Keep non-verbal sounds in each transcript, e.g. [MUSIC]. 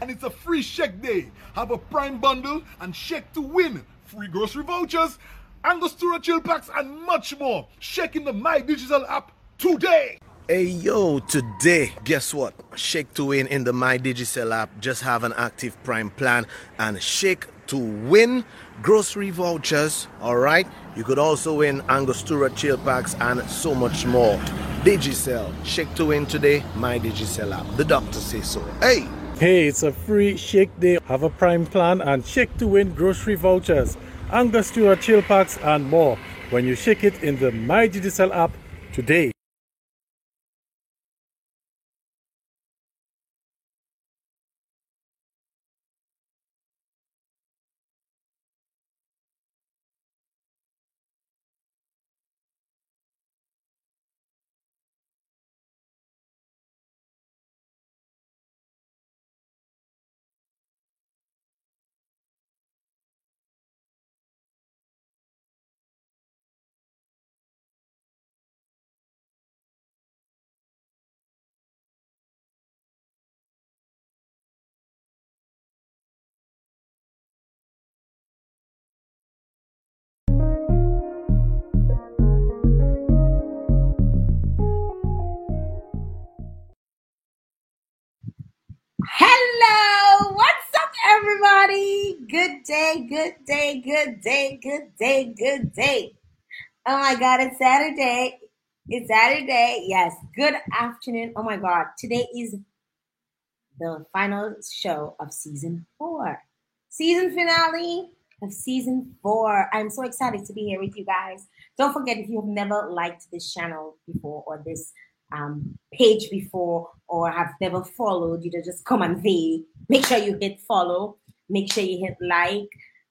And it's a free Shake Day. Have a Prime bundle and Shake to win. Free grocery vouchers, Angostura chill packs, and much more. Shake in the My Digicel app today. Hey yo, today, guess what? Shake to win in the My Digicel app. Just have an active Prime plan and Shake to win grocery vouchers. All right, you could also win Angostura chill packs and so much more. Digicel, shake to win today. My Digicel app. The doctor says so. Hey. Hey, it's a free shake day. Have a prime plan and shake to win grocery vouchers, Angostura chill packs, and more when you shake it in the My app today. Day, good day, good day, good day, good day. Oh my God, it's Saturday. It's Saturday. Yes, good afternoon. Oh my God, today is the final show of season four, season finale of season four. I'm so excited to be here with you guys. Don't forget if you have never liked this channel before or this um, page before or have never followed, you know, just come and see. Make sure you hit follow. Make sure you hit like.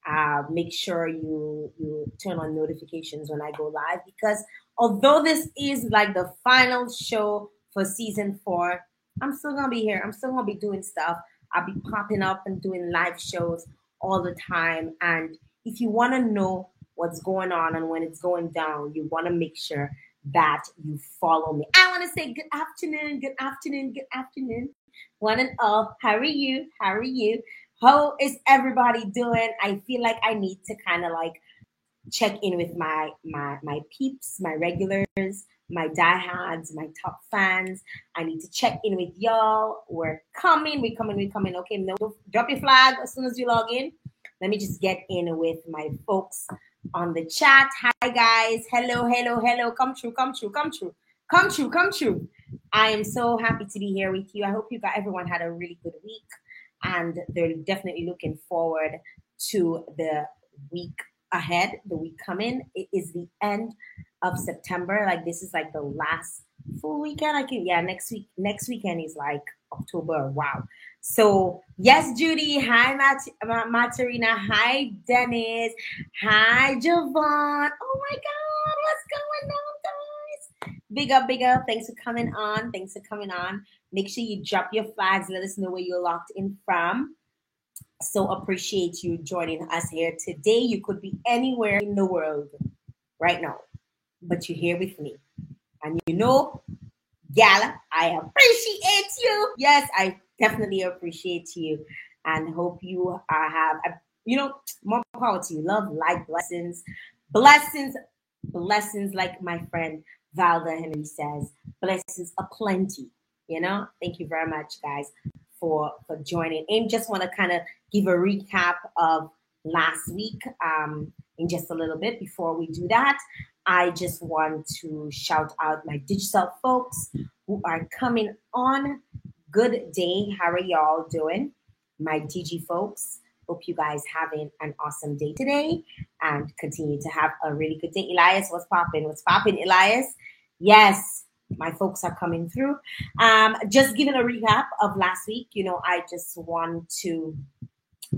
Uh, make sure you you turn on notifications when I go live because although this is like the final show for season four, I'm still gonna be here. I'm still gonna be doing stuff. I'll be popping up and doing live shows all the time. And if you want to know what's going on and when it's going down, you want to make sure that you follow me. I want to say good afternoon, good afternoon, good afternoon. One and all, how are you? How are you? How is everybody doing? I feel like I need to kind of like check in with my my my peeps, my regulars, my diehards, my top fans. I need to check in with y'all. We're coming, we're coming, we're coming. Okay, no, drop your flag as soon as you log in. Let me just get in with my folks on the chat. Hi guys. Hello, hello, hello. Come true, come true, come true. Come true, come true. I am so happy to be here with you. I hope you got everyone had a really good week and they're definitely looking forward to the week ahead, the week coming. It is the end of September. Like this is like the last full weekend. I can yeah, next week next weekend is like October. Wow. So yes, Judy. Hi, Mat- Matarina. Hi, Dennis. Hi, Javon. Oh my God, what's going on? Big up, big up. Thanks for coming on. Thanks for coming on. Make sure you drop your flags. Let us know where you're locked in from. So appreciate you joining us here today. You could be anywhere in the world right now, but you're here with me. And you know, Gala, I appreciate you. Yes, I definitely appreciate you and hope you uh, have, uh, you know, more power to you. Love, light, blessings, blessings, blessings, like my friend Valda Henry says, blessings aplenty. You know, thank you very much, guys, for for joining. And just want to kind of give a recap of last week um, in just a little bit. Before we do that, I just want to shout out my Digicel folks who are coming on Good day. How are y'all doing? My DG folks. Hope you guys having an awesome day today and continue to have a really good day. Elias, what's popping? What's popping, Elias? Yes, my folks are coming through. Um, just giving a recap of last week, you know, I just want to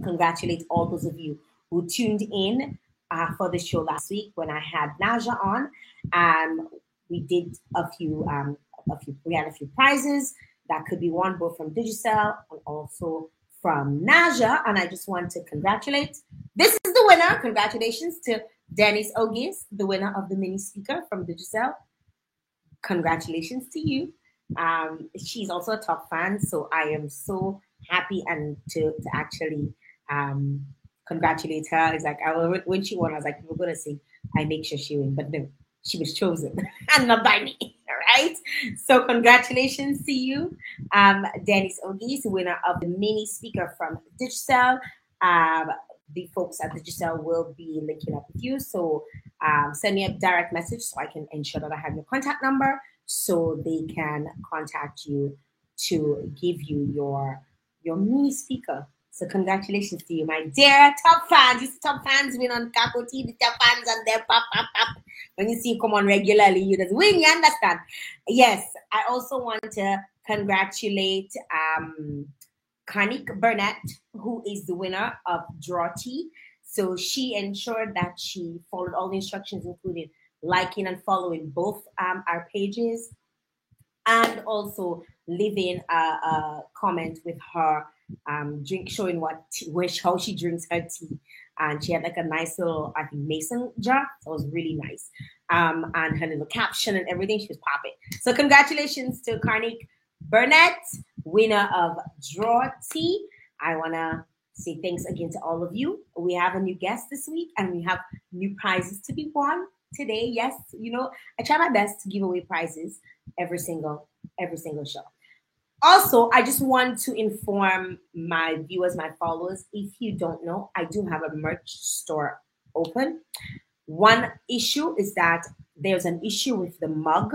congratulate all those of you who tuned in uh, for the show last week when I had Naja on. Um, we did a few, um, a few, we had a few prizes that could be won both from Digicel and also from Naja. And I just want to congratulate. This is the winner. Congratulations to Dennis Ogis, the winner of the mini speaker from Digicel. Congratulations to you. Um, she's also a top fan, so I am so happy and to, to actually um, congratulate her. It's like, I, when she won, I was like, we're to say, I make sure she wins, But no, she was chosen [LAUGHS] and not by me. [LAUGHS] All right. So congratulations to you, um, Dennis Ogis, winner of the mini speaker from Digicel. Um, the folks at Digicel will be linking up with you. So um, send me a direct message so I can ensure that I have your contact number so they can contact you to give you your your mini speaker. So congratulations to you, my dear top fans. You top fans win on Kakoti, top fans and their pop pop pop. When you see you come on regularly, you just win, you understand? Yes, I also want to congratulate um Kanik Burnett, who is the winner of Draw. So she ensured that she followed all the instructions, including liking and following both um, our pages and also leaving a, a comment with her um, drink showing what wish how she drinks her tea. And she had like a nice little i think mason jar. That was really nice. Um, and her little caption and everything she was popping. So congratulations to Karnik burnett winner of draw tea. I want to say thanks again to all of you. We have a new guest this week and we have new prizes to be won today. Yes, you know, I try my best to give away prizes every single every single show. Also, I just want to inform my viewers, my followers, if you don't know, I do have a merch store open. One issue is that there's an issue with the mug.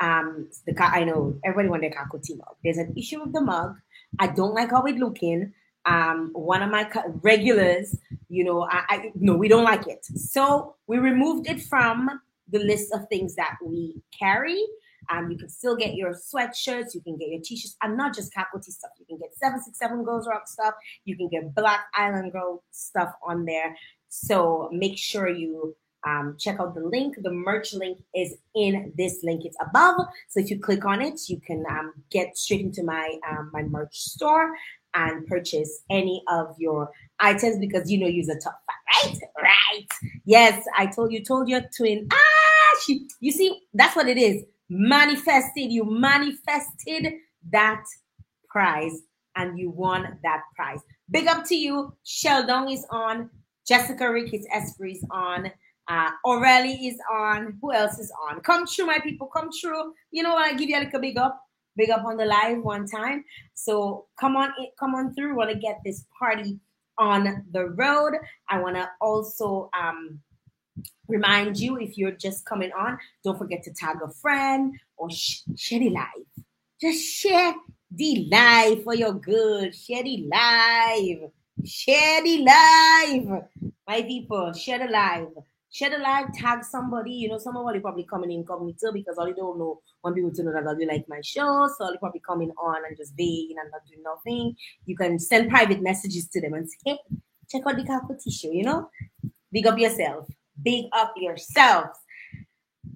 Um, the I know everybody want their Kakoti mug. There's an issue with the mug. I don't like how it looking um, one of my regulars, you know, I, I no, we don't like it. So we removed it from the list of things that we carry. Um, you can still get your sweatshirts, you can get your t-shirts, and not just Kakoti stuff. You can get 767 Girls Rock stuff, you can get Black Island Girl stuff on there. So make sure you um, check out the link. The merch link is in this link. It's above. So if you click on it, you can um, get straight into my um, my merch store and purchase any of your items because you know you're a top fan, right? Right. Yes, I told you, told your twin. Ah, she, you see, that's what it is. Manifested, you manifested that prize and you won that prize. Big up to you. Sheldon is on. Jessica Ricketts Esprit is on. Uh, Aurelie is on. Who else is on? Come true, my people. Come true. You know what? I give you a little big up big up on the live one time. So come on, come on through. Want to get this party on the road. I want to also um, remind you if you're just coming on, don't forget to tag a friend or sh- share the live. Just share the live for your good. Share the live. Share the live. My people, share the live share the live, tag somebody. You know, somebody probably coming in incognito because all you don't know want people to know that you like my show. So they probably coming on and just being and not doing nothing. You can send private messages to them and say, hey, check out the Kakoti show, you know? Big up yourself. Big up yourselves.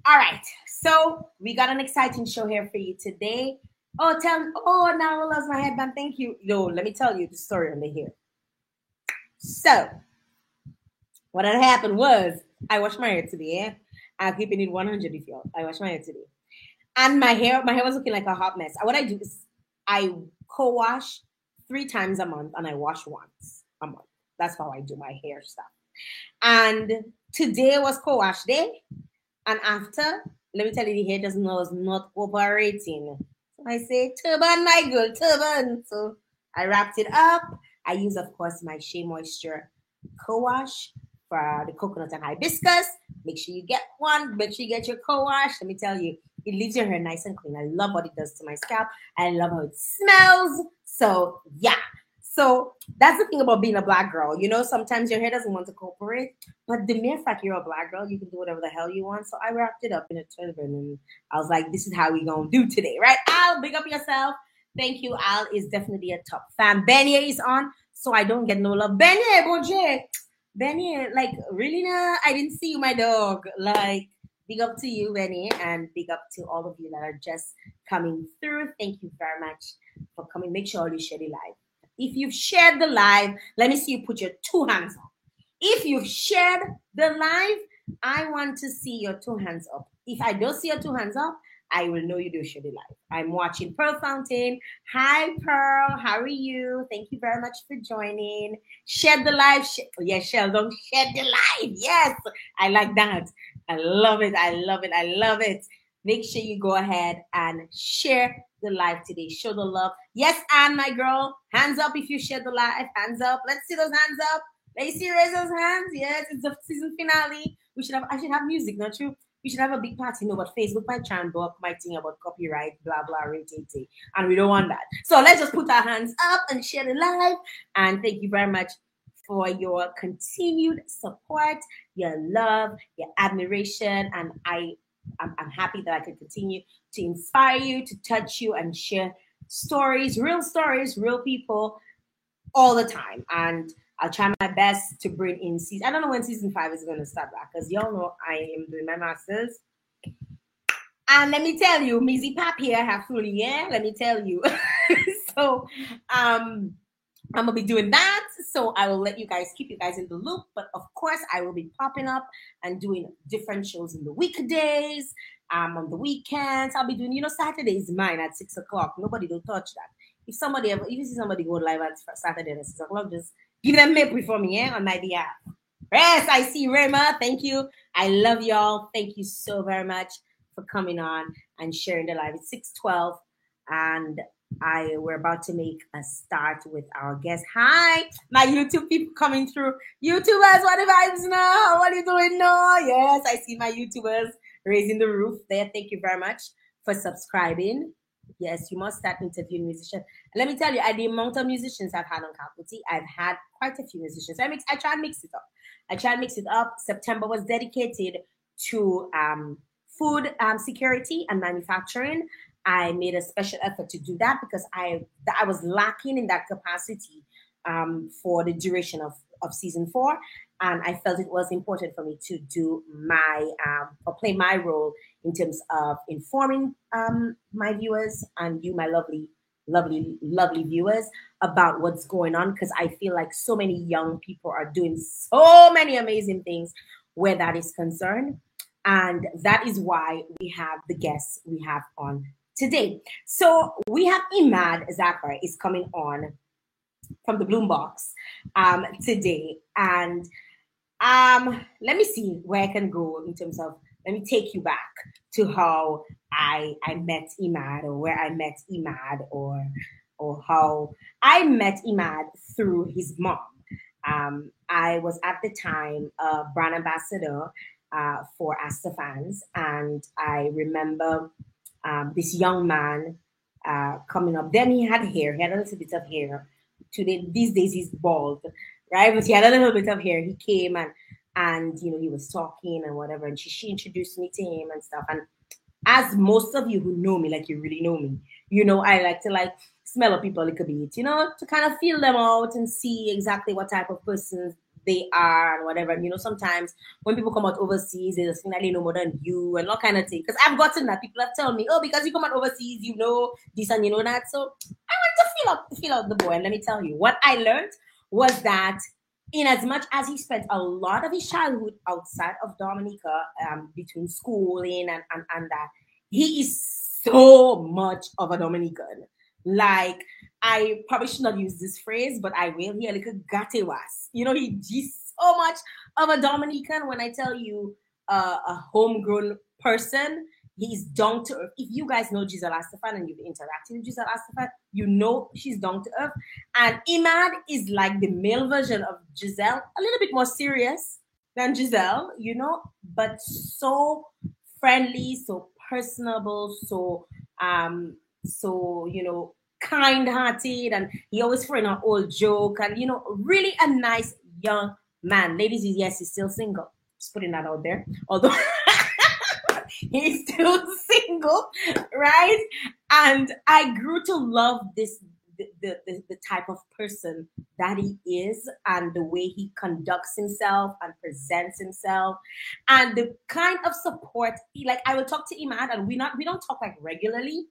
All right. So we got an exciting show here for you today. Oh, tell me, oh now I lost my headband. Thank you. Yo, let me tell you the story under here. So what had happened was I washed my hair today. Eh? I'm keeping it 100 with y'all. I washed my hair today. And my hair, my hair was looking like a hot mess. What I do is I co-wash three times a month and I wash once a month. That's how I do my hair stuff. And today was co-wash day. And after, let me tell you, the hair not was not cooperating. So I say, turban, my girl, turban. So I wrapped it up. I use, of course, my Shea Moisture co-wash for the coconut and hibiscus. Make sure you get one. Make sure you get your co-wash. Let me tell you, it leaves your hair nice and clean. I love what it does to my scalp. I love how it smells. So yeah. So that's the thing about being a black girl. You know, sometimes your hair doesn't want to cooperate, but the mere fact you're a black girl, you can do whatever the hell you want. So I wrapped it up in a turban and I was like, this is how we gonna do today, right? Al, big up yourself. Thank you. Al is definitely a top fan. Benny is on, so I don't get no love. Benny, bonjour. Benny, like really, nah, I didn't see you, my dog. Like, big up to you, Benny, and big up to all of you that are just coming through. Thank you very much for coming. Make sure you share the live. If you've shared the live, let me see you put your two hands up. If you've shared the live, I want to see your two hands up. If I don't see your two hands up, I will know you do share the live. I'm watching Pearl Fountain. Hi, Pearl. How are you? Thank you very much for joining. Share the live. Sh- oh, yes, Sheldon, share the live. Yes, I like that. I love it. I love it. I love it. Make sure you go ahead and share the live today. Show the love. Yes, Anne, my girl. Hands up if you share the live. Hands up. Let's see those hands up. Let see raise those hands. Yes, it's the season finale. We should have I should have music, not true? We should have a big party. No, but Facebook might try and blow up my thing about copyright, blah blah, rating, and we don't want that. So let's just put our hands up and share the live. And thank you very much for your continued support, your love, your admiration, and I I'm, I'm happy that I can continue to inspire you, to touch you, and share stories, real stories, real people all the time. And I'll try my best to bring in season. I don't know when season five is going to start back because y'all know I am doing my masters. And let me tell you, Mizzy Pap here have fully, yeah. Let me tell you. [LAUGHS] so um I'm gonna be doing that. So I will let you guys keep you guys in the loop. But of course, I will be popping up and doing different shows in the weekdays, um, on the weekends. I'll be doing, you know, Saturdays is mine at six o'clock. Nobody don't touch that. If somebody ever, if you see somebody go live at Saturday at six o'clock, just give them maple for me, yeah, on my behalf. Yes, I see Rema. Thank you. I love y'all. Thank you so very much for coming on and sharing the live. It's 612 and I we're about to make a start with our guest. Hi, my YouTube people coming through. YouTubers, what the vibes now? What are you doing now? Yes, I see my YouTubers raising the roof there. Thank you very much for subscribing. Yes, you must start interviewing musicians. let me tell you, the amount of musicians I've had on Kakoti, I've had quite a few musicians. I mix, I try and mix it up. I try and mix it up. September was dedicated to um, food um, security and manufacturing. I made a special effort to do that because I I was lacking in that capacity um, for the duration of, of season four, and I felt it was important for me to do my um, or play my role in terms of informing um, my viewers and you, my lovely, lovely, lovely viewers, about what's going on because I feel like so many young people are doing so many amazing things where that is concerned. And that is why we have the guests we have on today. So we have Imad Zafar is coming on from the Bloom Box um, today. And um, let me see where I can go in terms of let me take you back to how I I met Imad or where I met Imad or or how I met Imad through his mom. Um, I was at the time a brand ambassador uh, for Astaphans, and I remember um, this young man uh, coming up. Then he had hair. He had a little bit of hair. Today, these days, he's bald, right? But he had a little bit of hair. He came and and you know he was talking and whatever. And she she introduced me to him and stuff. And as most of you who know me, like you really know me, you know I like to like smell of people a little bit, you know, to kind of feel them out and see exactly what type of persons they are and whatever. And you know, sometimes when people come out overseas, they just think that know more than you and all kind of thing. Because I've gotten that people have told me, oh, because you come out overseas, you know this and you know that. So I want to feel out feel out the boy. And let me tell you, what I learned was that in as much as he spent a lot of his childhood outside of Dominica, um, between schooling and, and, and that, he is so much of a Dominican. Like I probably should not use this phrase, but I will. He like a gatewas. You know, he, he's so much of a Dominican. When I tell you uh, a homegrown person, he's down to earth. If you guys know Giselle Astaphan and you've interacted with Giselle Astaphan, you know she's down to earth. And Imad is like the male version of Giselle, a little bit more serious than Giselle, you know, but so friendly, so personable, so um, so you know, kind-hearted and he always for an old joke and you know really a nice young man. Ladies yes he's still single. Just putting that out there. Although [LAUGHS] he's still [LAUGHS] single right? And i grew to love this the, the, the type of person that he is and the way he conducts himself and presents himself and the kind of support he like i will talk to him and we not we don't talk like regularly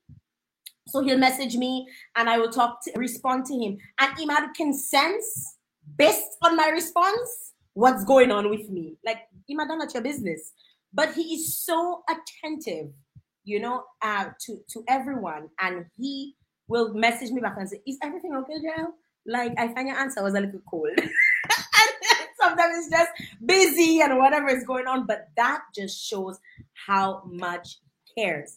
so he'll message me and I will talk to respond to him. And Imad can sense based on my response what's going on with me. Like Imad, not your business. But he is so attentive you know, uh, to to everyone, and he will message me back and say, "Is everything okay, Joe?" Like I find your answer was a little cold. [LAUGHS] sometimes it's just busy and whatever is going on, but that just shows how much cares.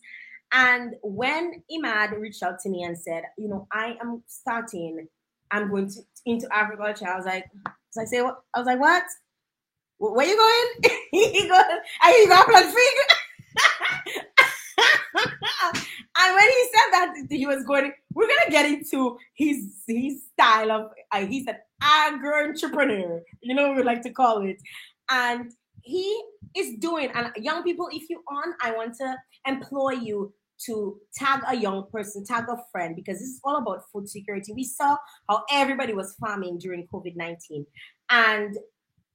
And when Imad reached out to me and said, you know, I am starting, I'm going to into agriculture, I was like, so I say, what? I was like, what? Where you going? [LAUGHS] he goes, are you going to plant fig? and when he said that he was going, we're gonna get into his his style of. Uh, he's an agro entrepreneur, you know, we like to call it, and he is doing. And young people, if you on, I want to employ you to tag a young person, tag a friend, because this is all about food security. We saw how everybody was farming during COVID 19. And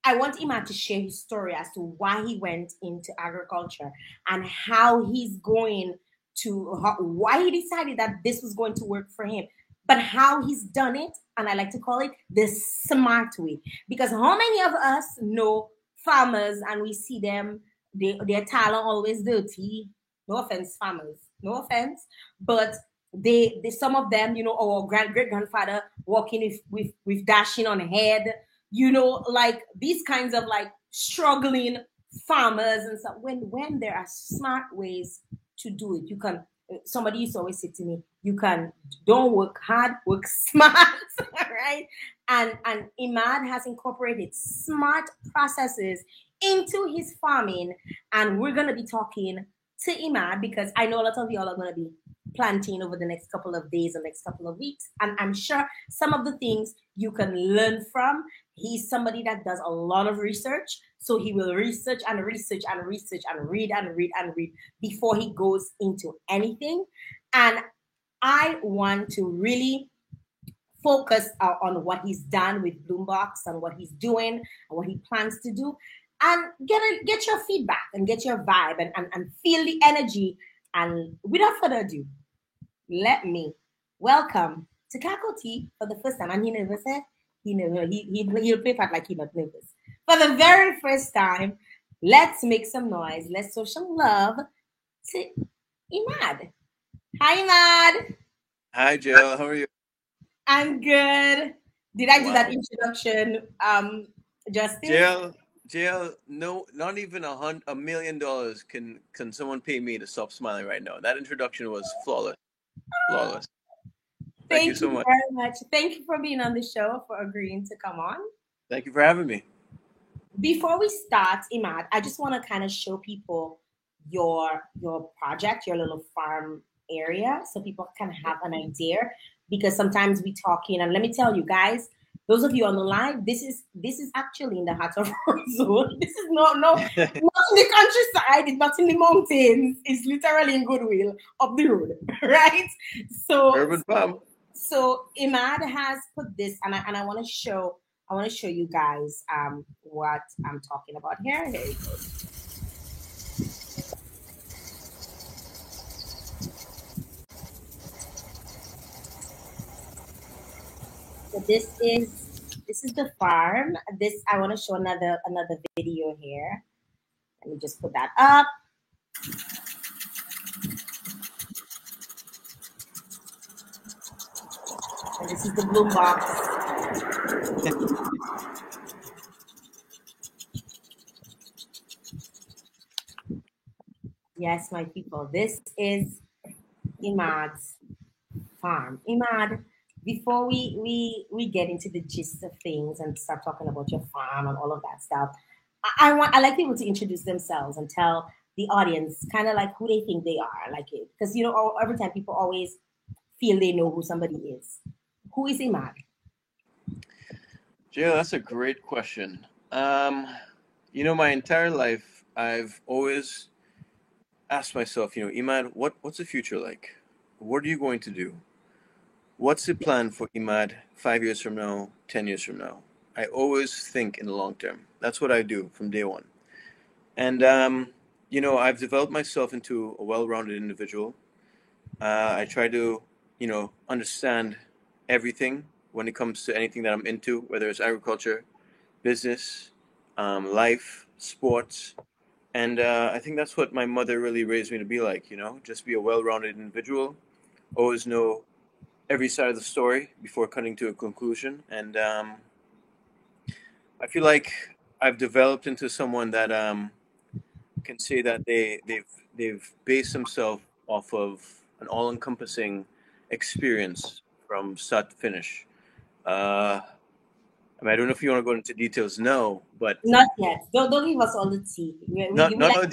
I want Imad to share his story as to why he went into agriculture and how he's going to, how, why he decided that this was going to work for him, but how he's done it. And I like to call it the smart way. Because how many of us know farmers and we see them, they, their talent always dirty? No offense, farmers no offense, but they, they some of them, you know, our grand great grandfather walking with, with with dashing on head, you know, like these kinds of like struggling farmers and stuff. When when there are smart ways to do it, you can. Somebody used to always say to me, "You can don't work hard, work [LAUGHS] smart." [LAUGHS] right? And and Imad has incorporated smart processes into his farming, and we're gonna be talking to Imad because I know a lot of y'all are to be planting over the next couple of days or next couple of weeks. And I'm sure some of the things you can learn from. He's somebody that does a lot of research. So he will research and research and research and read and read and read before he goes into anything. And I want to really focus uh, on what he's done with Bloombox and what he's doing and what he plans to do and get a, get your feedback and get your vibe and, and, and feel the energy. And without further ado, let me welcome to Kakoti for the first time. And he never said he never he, he he'll play part like he not nervous. For the very first time, let's make some noise. Let's show some love to Imad. Hi, Imad. Hi, Jill. How are you? I'm good. Did I do wow. that introduction um justice? Jill, JL, no, not even a hundred, a million dollars can can someone pay me to stop smiling right now. That introduction was flawless, flawless. Thank, Thank you so much. very much. Thank you for being on the show, for agreeing to come on. Thank you for having me. Before we start, Imad, I just want to kind of show people your your project, your little farm area, so people can have an idea. Because sometimes we talking, and let me tell you guys, those of you on the line, this is this is actually in the heart of [LAUGHS] zone. This is not no [LAUGHS] not in the countryside. It's not in the mountains. It's literally in Goodwill up the road, [LAUGHS] right? So urban farm. So Imad has put this, and I and I want to show I want to show you guys um what I'm talking about here. Here it goes. So this is this is the farm. This I want to show another another video here. Let me just put that up. And this is the bloom box. yes, my people, this is Imad's farm. Imad before we we we get into the gist of things and start talking about your farm and all of that stuff, I, I want I like people to introduce themselves and tell the audience kind of like who they think they are, like it because you know every time people always feel they know who somebody is. Who is Imad? Jill, that's a great question. Um, you know, my entire life, I've always asked myself, you know, Imad, what what's the future like? What are you going to do? What's the plan for Imad five years from now, 10 years from now? I always think in the long term. That's what I do from day one. And, um, you know, I've developed myself into a well rounded individual. Uh, I try to, you know, understand everything when it comes to anything that I'm into, whether it's agriculture, business, um, life, sports, and uh, I think that's what my mother really raised me to be like. You know, just be a well-rounded individual, always know every side of the story before coming to a conclusion, and um, I feel like I've developed into someone that um, can say that they they've they've based themselves off of an all-encompassing experience from start to finish. Uh, I mean, I don't know if you want to go into details now, but Not yet. Don't, don't give us all the tea. We, not not like all the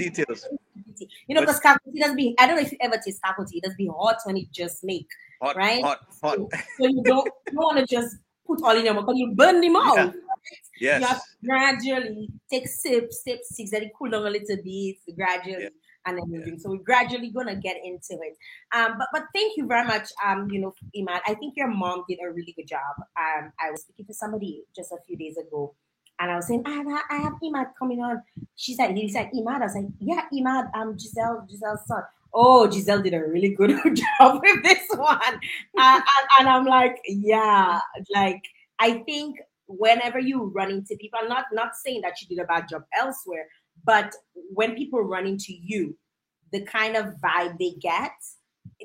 details. You know, because kakoti doesn't be, I don't know if you ever taste kakoti, it does be hot when it just make. Hot, Right? hot, hot. So, so you don't, [LAUGHS] you want to just put all in your mouth because you burn them out. Yeah. You have to gradually take sips, sip six, then it cool down a little bit, gradually, Yeah. and then you Yeah. So we're gradually gonna get into it. Um, but but thank you very much. Um, you know, Iman. I think your mom did a really good job. Um, I was speaking to somebody just a few days ago, and I was saying, I have, I have Imad coming on. She said, he said Imad. I was like, yeah, Imad. Um, Giselle, Giselle's son. Oh, Giselle did a really good [LAUGHS] job with this one. And, and I'm like, yeah, like I think whenever you run into people, I'm not not saying that you did a bad job elsewhere, but when people run into you, the kind of vibe they get,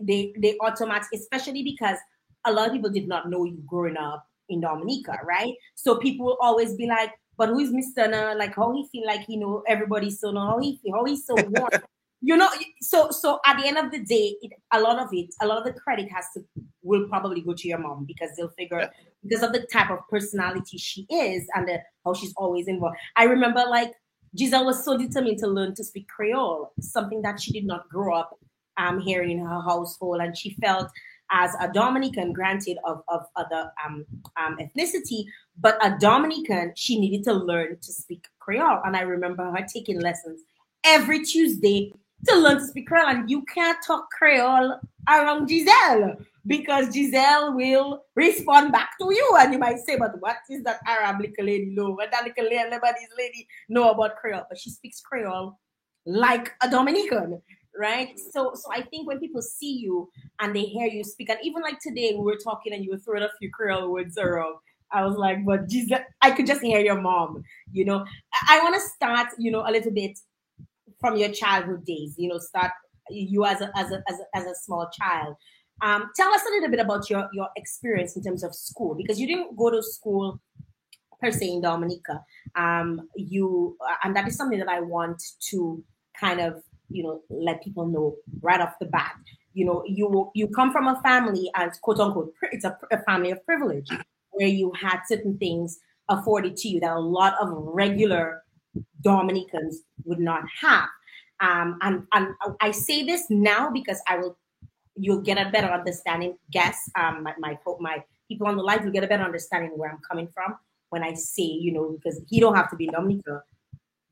they they automatic, especially because a lot of people did not know you growing up in Dominica, right? So people will always be like, but who is Mr. Na? Like how he feel like he know everybody so know how he feel, how he's so warm. you know, so so at the end of the day, it, a lot of it, a lot of the credit has to will probably go to your mom because they'll figure Yeah. because of the type of personality she is and the, how she's always involved. I remember like Giselle was so determined to learn to speak Creole, something that she did not grow up um, hearing in her household, and she felt as a Dominican, granted of of other um, um, ethnicity, but a Dominican, she needed to learn to speak Creole. And I remember her taking lessons every Tuesday to learn to speak Creole. And you can't talk Creole around Giselle because Giselle will respond back to you. And you might say, but what is that Arab little lady know? What that little lady know about Creole? But she speaks Creole like a Dominican, right? So so I think when people see you and they hear you speak, and even like today we were talking and you were throwing a few Creole words around. I was like, but Jesus, I could just hear your mom, you know. I, I want to start, you know, a little bit from your childhood days, you know, start you as a as a as a, as a small child. Um, tell us a little bit about your your experience in terms of school because you didn't go to school per se in Dominica. Um, you and that is something that I want to kind of you know let people know right off the bat. You know, you you come from a family as quote unquote it's a, a family of privilege where you had certain things afforded to you that a lot of regular Dominicans would not have. Um, and, and I say this now because I will, you'll get a better understanding. Guess um, my, my my people on the live will get a better understanding where I'm coming from when I say, you know, because he don't have to be Dominica,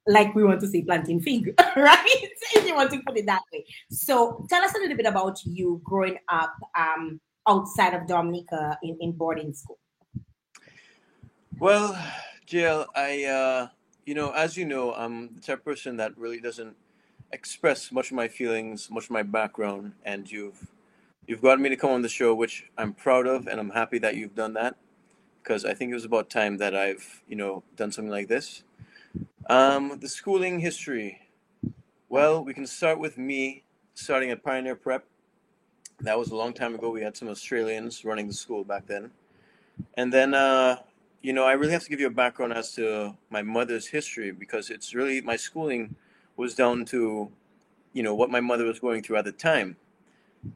like we want to say planting fig, [LAUGHS] right? if you want to put it that way. So tell us a little bit about you growing up um, outside of Dominica in, in boarding school. Well, JL, I, uh, you know, as you know, I'm the type of person that really doesn't express much of my feelings, much of my background, and you've you've gotten me to come on the show, which I'm proud of, and I'm happy that you've done that because I think it was about time that I've, you know, done something like this. Um, the schooling history. Well, we can start with me starting at Pioneer Prep. That was a long time ago. We had some Australians running the school back then. And then, uh, you know, I really have to give you a background as to my mother's history because it's really my schooling was down to, you know, what my mother was going through at the time.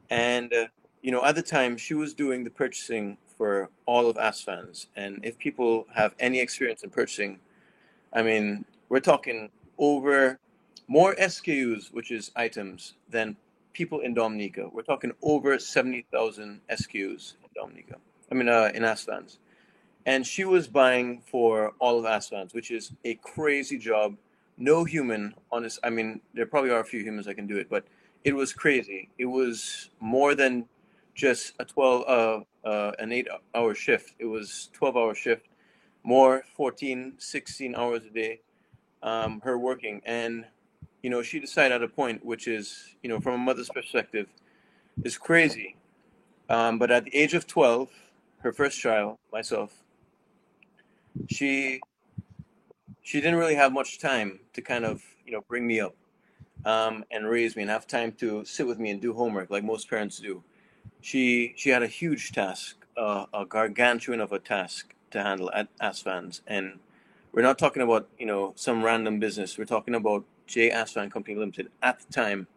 And, uh, you know, at the time, she was doing the purchasing for all of Astaphans. And if people have any experience in purchasing, I mean, we're talking over more SKUs, which is items, than people in Dominica. We're talking over 70,000 SKUs in Dominica. I mean, uh, in Astaphans. And she was buying for all of Astaphans, which is a crazy job. No human, honest. I mean, there probably are a few humans that can do it, but it was crazy. It was more than just a 12, uh, uh, an eight hour shift. It was 12 hour shift, more 14, 16 hours a day, um, her working. And, you know, she decided at a point, which is, you know, from a mother's perspective, is crazy. Um, but at the age of 12, her first child, myself, she she didn't really have much time to kind of you know bring me up um, and raise me and have time to sit with me and do homework like most parents do. She she had a huge task, uh, a gargantuan of a task to handle at Astaphans, and we're not talking about you know some random business. We're talking about J Astaphan Company Limited at the time,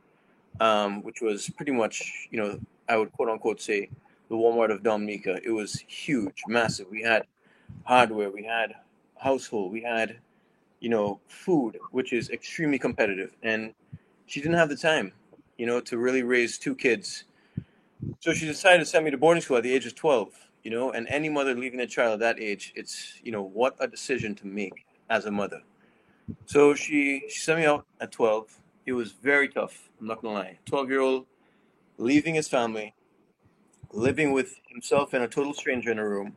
um, which was pretty much you know I would quote unquote say the Walmart of Dominica. It was huge, massive. We had hardware, we had household, we had you know food, which is extremely competitive, and she didn't have the time, you know, to really raise two kids. So she decided to send me to boarding school at the age of 12, you know, and any mother leaving a child at that age, it's, you know, what a decision to make as a mother. So she, she sent me out at 12. It was very tough. I'm not gonna lie. 12 year old leaving his family, living with himself and a total stranger in a room,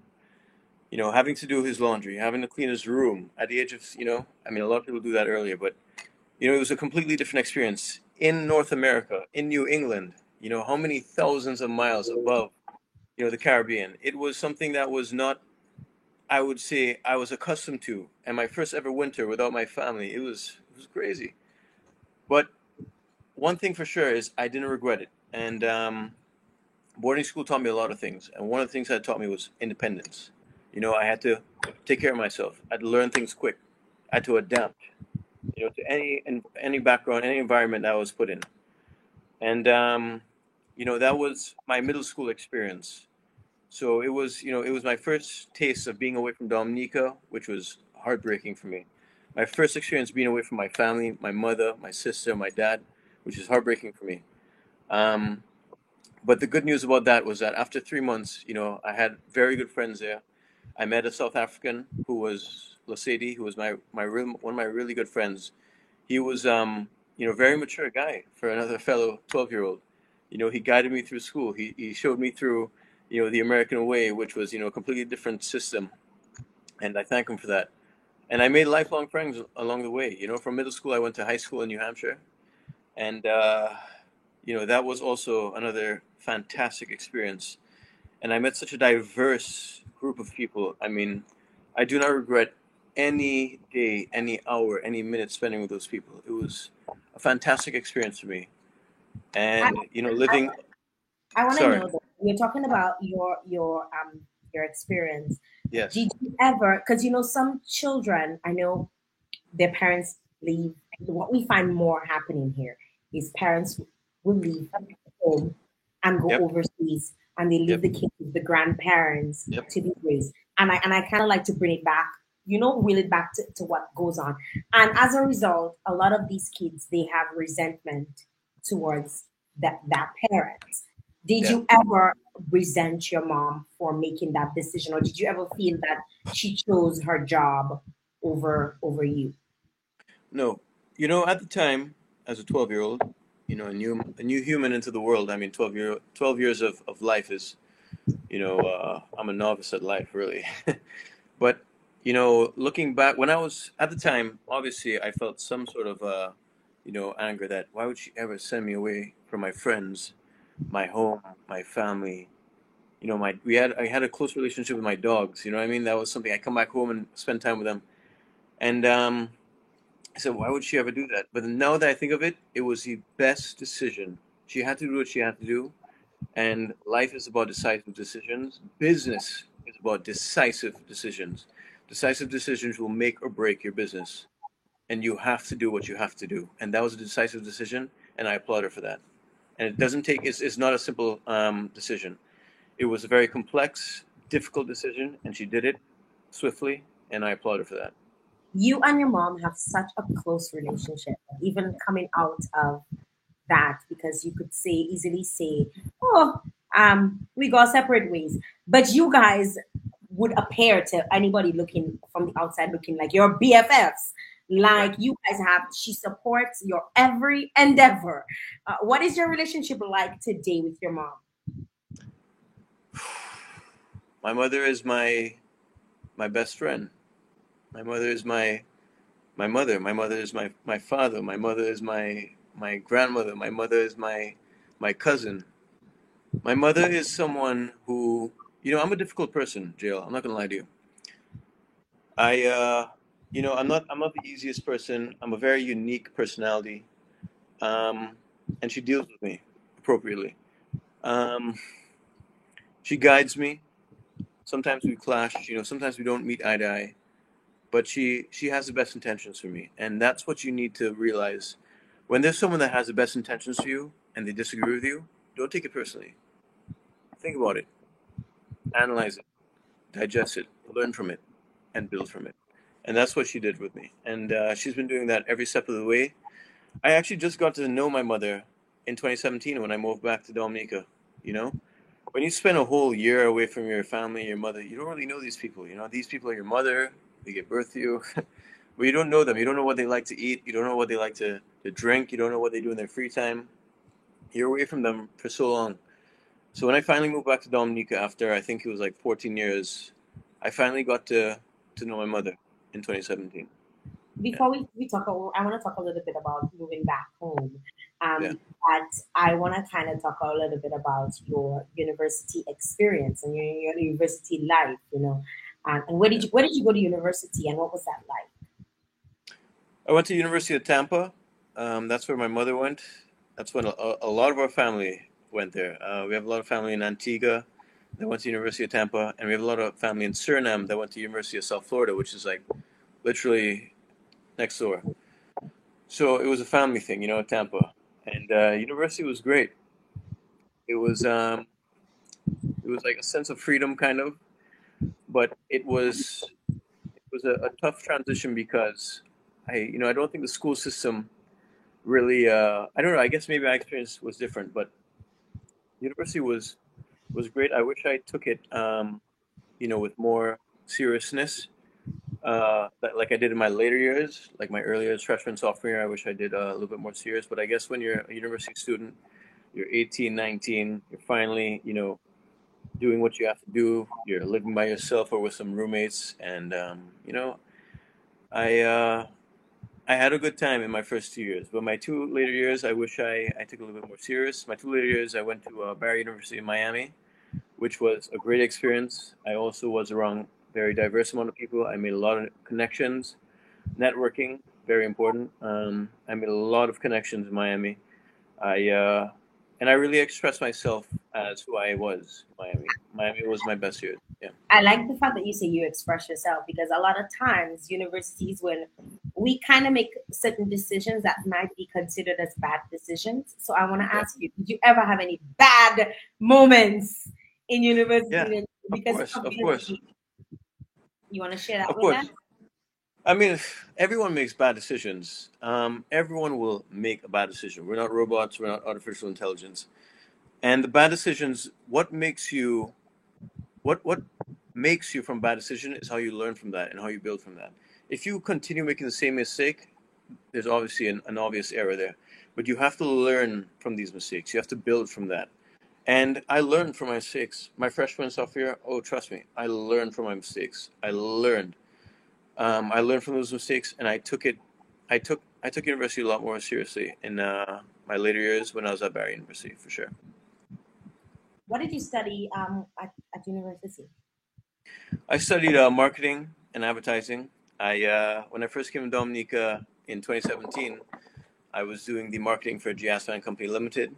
you know, having to do his laundry, having to clean his room at the age of, you know, I mean, a lot of people do that earlier, but you know, it was a completely different experience in North America, in New England. You know, how many thousands of miles above, you know, the Caribbean. It was something that was not, I would say, I was accustomed to. And my first ever winter without my family, it was it was crazy. But one thing for sure is I didn't regret it. And um, boarding school taught me a lot of things. And one of the things that taught me was independence. You know, I had to take care of myself. I had to learn things quick. I had to adapt you know, to any and any background, any environment that I was put in. And um, you know, that was my middle school experience. So it was, you know, it was my first taste of being away from Dominica, which was heartbreaking for me. My first experience being away from my family, my mother, my sister, my dad, which is heartbreaking for me. Um, but the good news about that was that after three months, you know, I had very good friends there. I met a South African who was Lasady, who was my my real, one of my really good friends. He was um you know very mature guy for another fellow twelve year old. You know he guided me through school. He he showed me through you know the American way, which was you know a completely different system, and I thank him for that. And I made lifelong friends along the way. You know, from middle school I went to high school in New Hampshire, and uh, you know that was also another fantastic experience. And I met such a diverse group of people. I mean, I do not regret any day, any hour, any minute spending with those people. It was a fantastic experience for me. And you know, living. I, I want to know that you're talking about your your um your experience. Yes. Did you ever? Because you know, some children, I know, their parents leave. What we find more happening here is parents will leave home and go yep. overseas, and they leave yep. the kids with the grandparents yep. to be raised. And I and I kind of like to bring it back you know, wheel it back to, to what goes on. And as a result, a lot of these kids, they have resentment towards that, that parent. Did yeah. you ever resent your mom for making that decision? Or did you ever feel that she chose her job over over you? No. You know, at the time, as a 12 year old, you know, a new a new human into the world. I mean, 12 year 12 years of, of life is, you know, uh, I'm a novice at life, really. [LAUGHS] but you know, looking back when I was at the time, obviously I felt some sort of uh, you know, anger that why would she ever send me away from my friends, my home, my family? You know, my we had I had a close relationship with my dogs, you know what I mean? That was something I come back home and spend time with them. And um I said, why would she ever do that? But now that I think of it, it was the best decision. She had to do what she had to do. And life is about decisive decisions. Business is about decisive decisions Decisive decisions will make or break your business, and you have to do what you have to do. And that was a decisive decision, and I applaud her for that. And it doesn't take; it's, it's not a simple um, decision. It was a very complex, difficult decision, and she did it swiftly, and I applaud her for that. You and your mom have such a close relationship, even coming out of that, because you could say easily say, "Oh, um, we go separate ways," but you guys would appear to anybody looking from the outside looking like your BFFs. Like you guys have, she supports your every endeavor. Uh, what is your relationship like today with your mom? My mother is my my best friend. My mother is my my mother. My mother is my my father. My mother is my my grandmother. My mother is my my cousin. My mother is someone who you know, I'm a difficult person, Jail. I'm not gonna lie to you. I uh, you know, I'm not I'm not the easiest person. I'm a very unique personality, um, and she deals with me appropriately. Um, she guides me. Sometimes we clash. You know, sometimes we don't meet eye to eye, but she she has the best intentions for me, and that's what you need to realize. When there's someone that has the best intentions for you and they disagree with you, don't take it personally. Think about it, analyze it, digest it, learn from it, and build from it. And that's what she did with me. And uh, she's been doing that every step of the way. I actually just got to know my mother in 2017 when I moved back to Dominica. You know, when you spend a whole year away from your family, your mother, you don't really know these people. You know, these people are your mother. They give birth to you, [LAUGHS] but you don't know them. You don't know what they like to eat. You don't know what they like to, to drink. You don't know what they do in their free time. You're away from them for so long. So when I finally moved back to Dominica after I think it was like 14 years, I finally got to to know my mother in 2017. Before we, we talk, I want to talk a little bit about moving back home. Um, yeah. But I want to kind of talk a little bit about your university experience and your, your university life. You know, um, and where did you where did you go to university, and what was that like? I went to University of Tampa. Um, that's where my mother went. That's when a, a lot of our family went there. Uh, we have a lot of family in Antigua that went to University of Tampa, and we have a lot of family in Suriname that went to University of South Florida, which is like literally next door. So it was a family thing, you know, at Tampa, and uh, university was great. It was um, it was like a sense of freedom, kind of, but it was it was a, a tough transition because I, you know, I don't think the school system really. Uh, I don't know. I guess maybe my experience was different, but university was was great. I wish I took it, um, you know, with more seriousness, uh, like I did in my later years, like my earlier freshman, sophomore year. I wish I did uh, a little bit more serious. But I guess when you're a university student, you're 18, 19, you're finally, you know, doing what you have to do. You're living by yourself or with some roommates, and um, you know, I uh, I had a good time in my first two years, but my two later years, I wish I, I took a little bit more serious. My two later years, I went to uh, Barry University in Miami, which was a great experience. I also was around very diverse amount of people. I made a lot of connections, networking, very important. Um, I made a lot of connections in Miami. I uh, and I really expressed myself as who I was. In Miami, Miami was my best year. Yeah. I like the fact that you say you express yourself because a lot of times universities, when we kind of make certain decisions that might be considered as bad decisions. So I want to ask you: Did you ever have any bad moments in university? Yeah, because of course, of course. You want to share that of with course. us? I mean, everyone makes bad decisions. Um, everyone will make a bad decision. We're not robots. We're not artificial intelligence. And the bad decisions, what makes you, what what makes you from bad decision is how you learn from that and how you build from that. If you continue making the same mistake, there's obviously an, an obvious error there. But you have to learn from these mistakes. You have to build from that. And I learned from my mistakes. My freshman sophomore year, oh, trust me, I learned from my mistakes. I learned um, I learned from those mistakes, and I took it. I took I took university a lot more seriously in uh, my later years when I was at Barry University, for sure. What did you study um, at, at university? I studied uh, marketing and advertising. I uh, when I first came to Dominica in 2017, I was doing the marketing for J Astaphan Company Limited.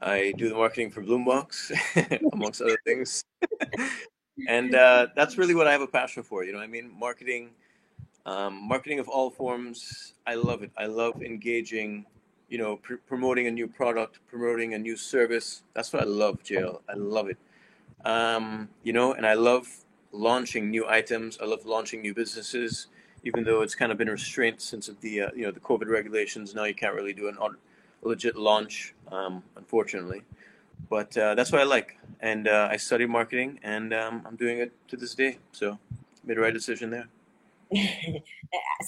I do the marketing for Bloombox, [LAUGHS] amongst other things. [LAUGHS] and uh, that's really what I have a passion for. You know, I mean, marketing, um, marketing of all forms. I love it. I love engaging. You know, pr- promoting a new product, promoting a new service. That's what I love, JL. I love it. Um, you know, and I love launching new items. I love launching new businesses, even though it's kind of been restrained since of the uh, you know the COVID regulations. Now you can't really do an legit launch, um, unfortunately. But uh, that's what I like, and uh, I study marketing, and um, I'm doing it to this day. So made the right decision there. [LAUGHS]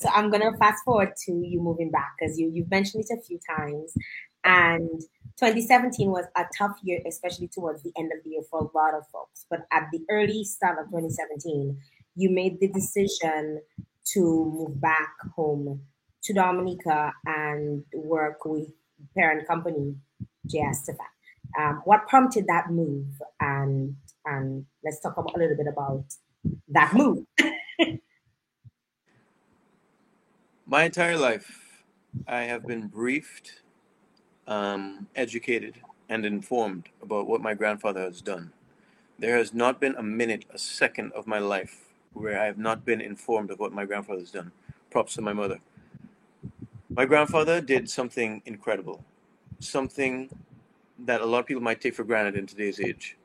so I'm gonna fast forward to you moving back because you you've mentioned it a few times, and 2017 was a tough year, especially towards the end of the year for a lot of folks. But at the early start of 2017, you made the decision to move back home to Dominica and work with parent company JS. Um, what prompted that move? And and let's talk about, a little bit about that move. [LAUGHS] My entire life, I have been briefed, um, educated, and informed about what my grandfather has done. There has not been a minute, a second of my life where I have not been informed of what my grandfather has done. Props to my mother. My grandfather did something incredible, something that a lot of people might take for granted in today's age.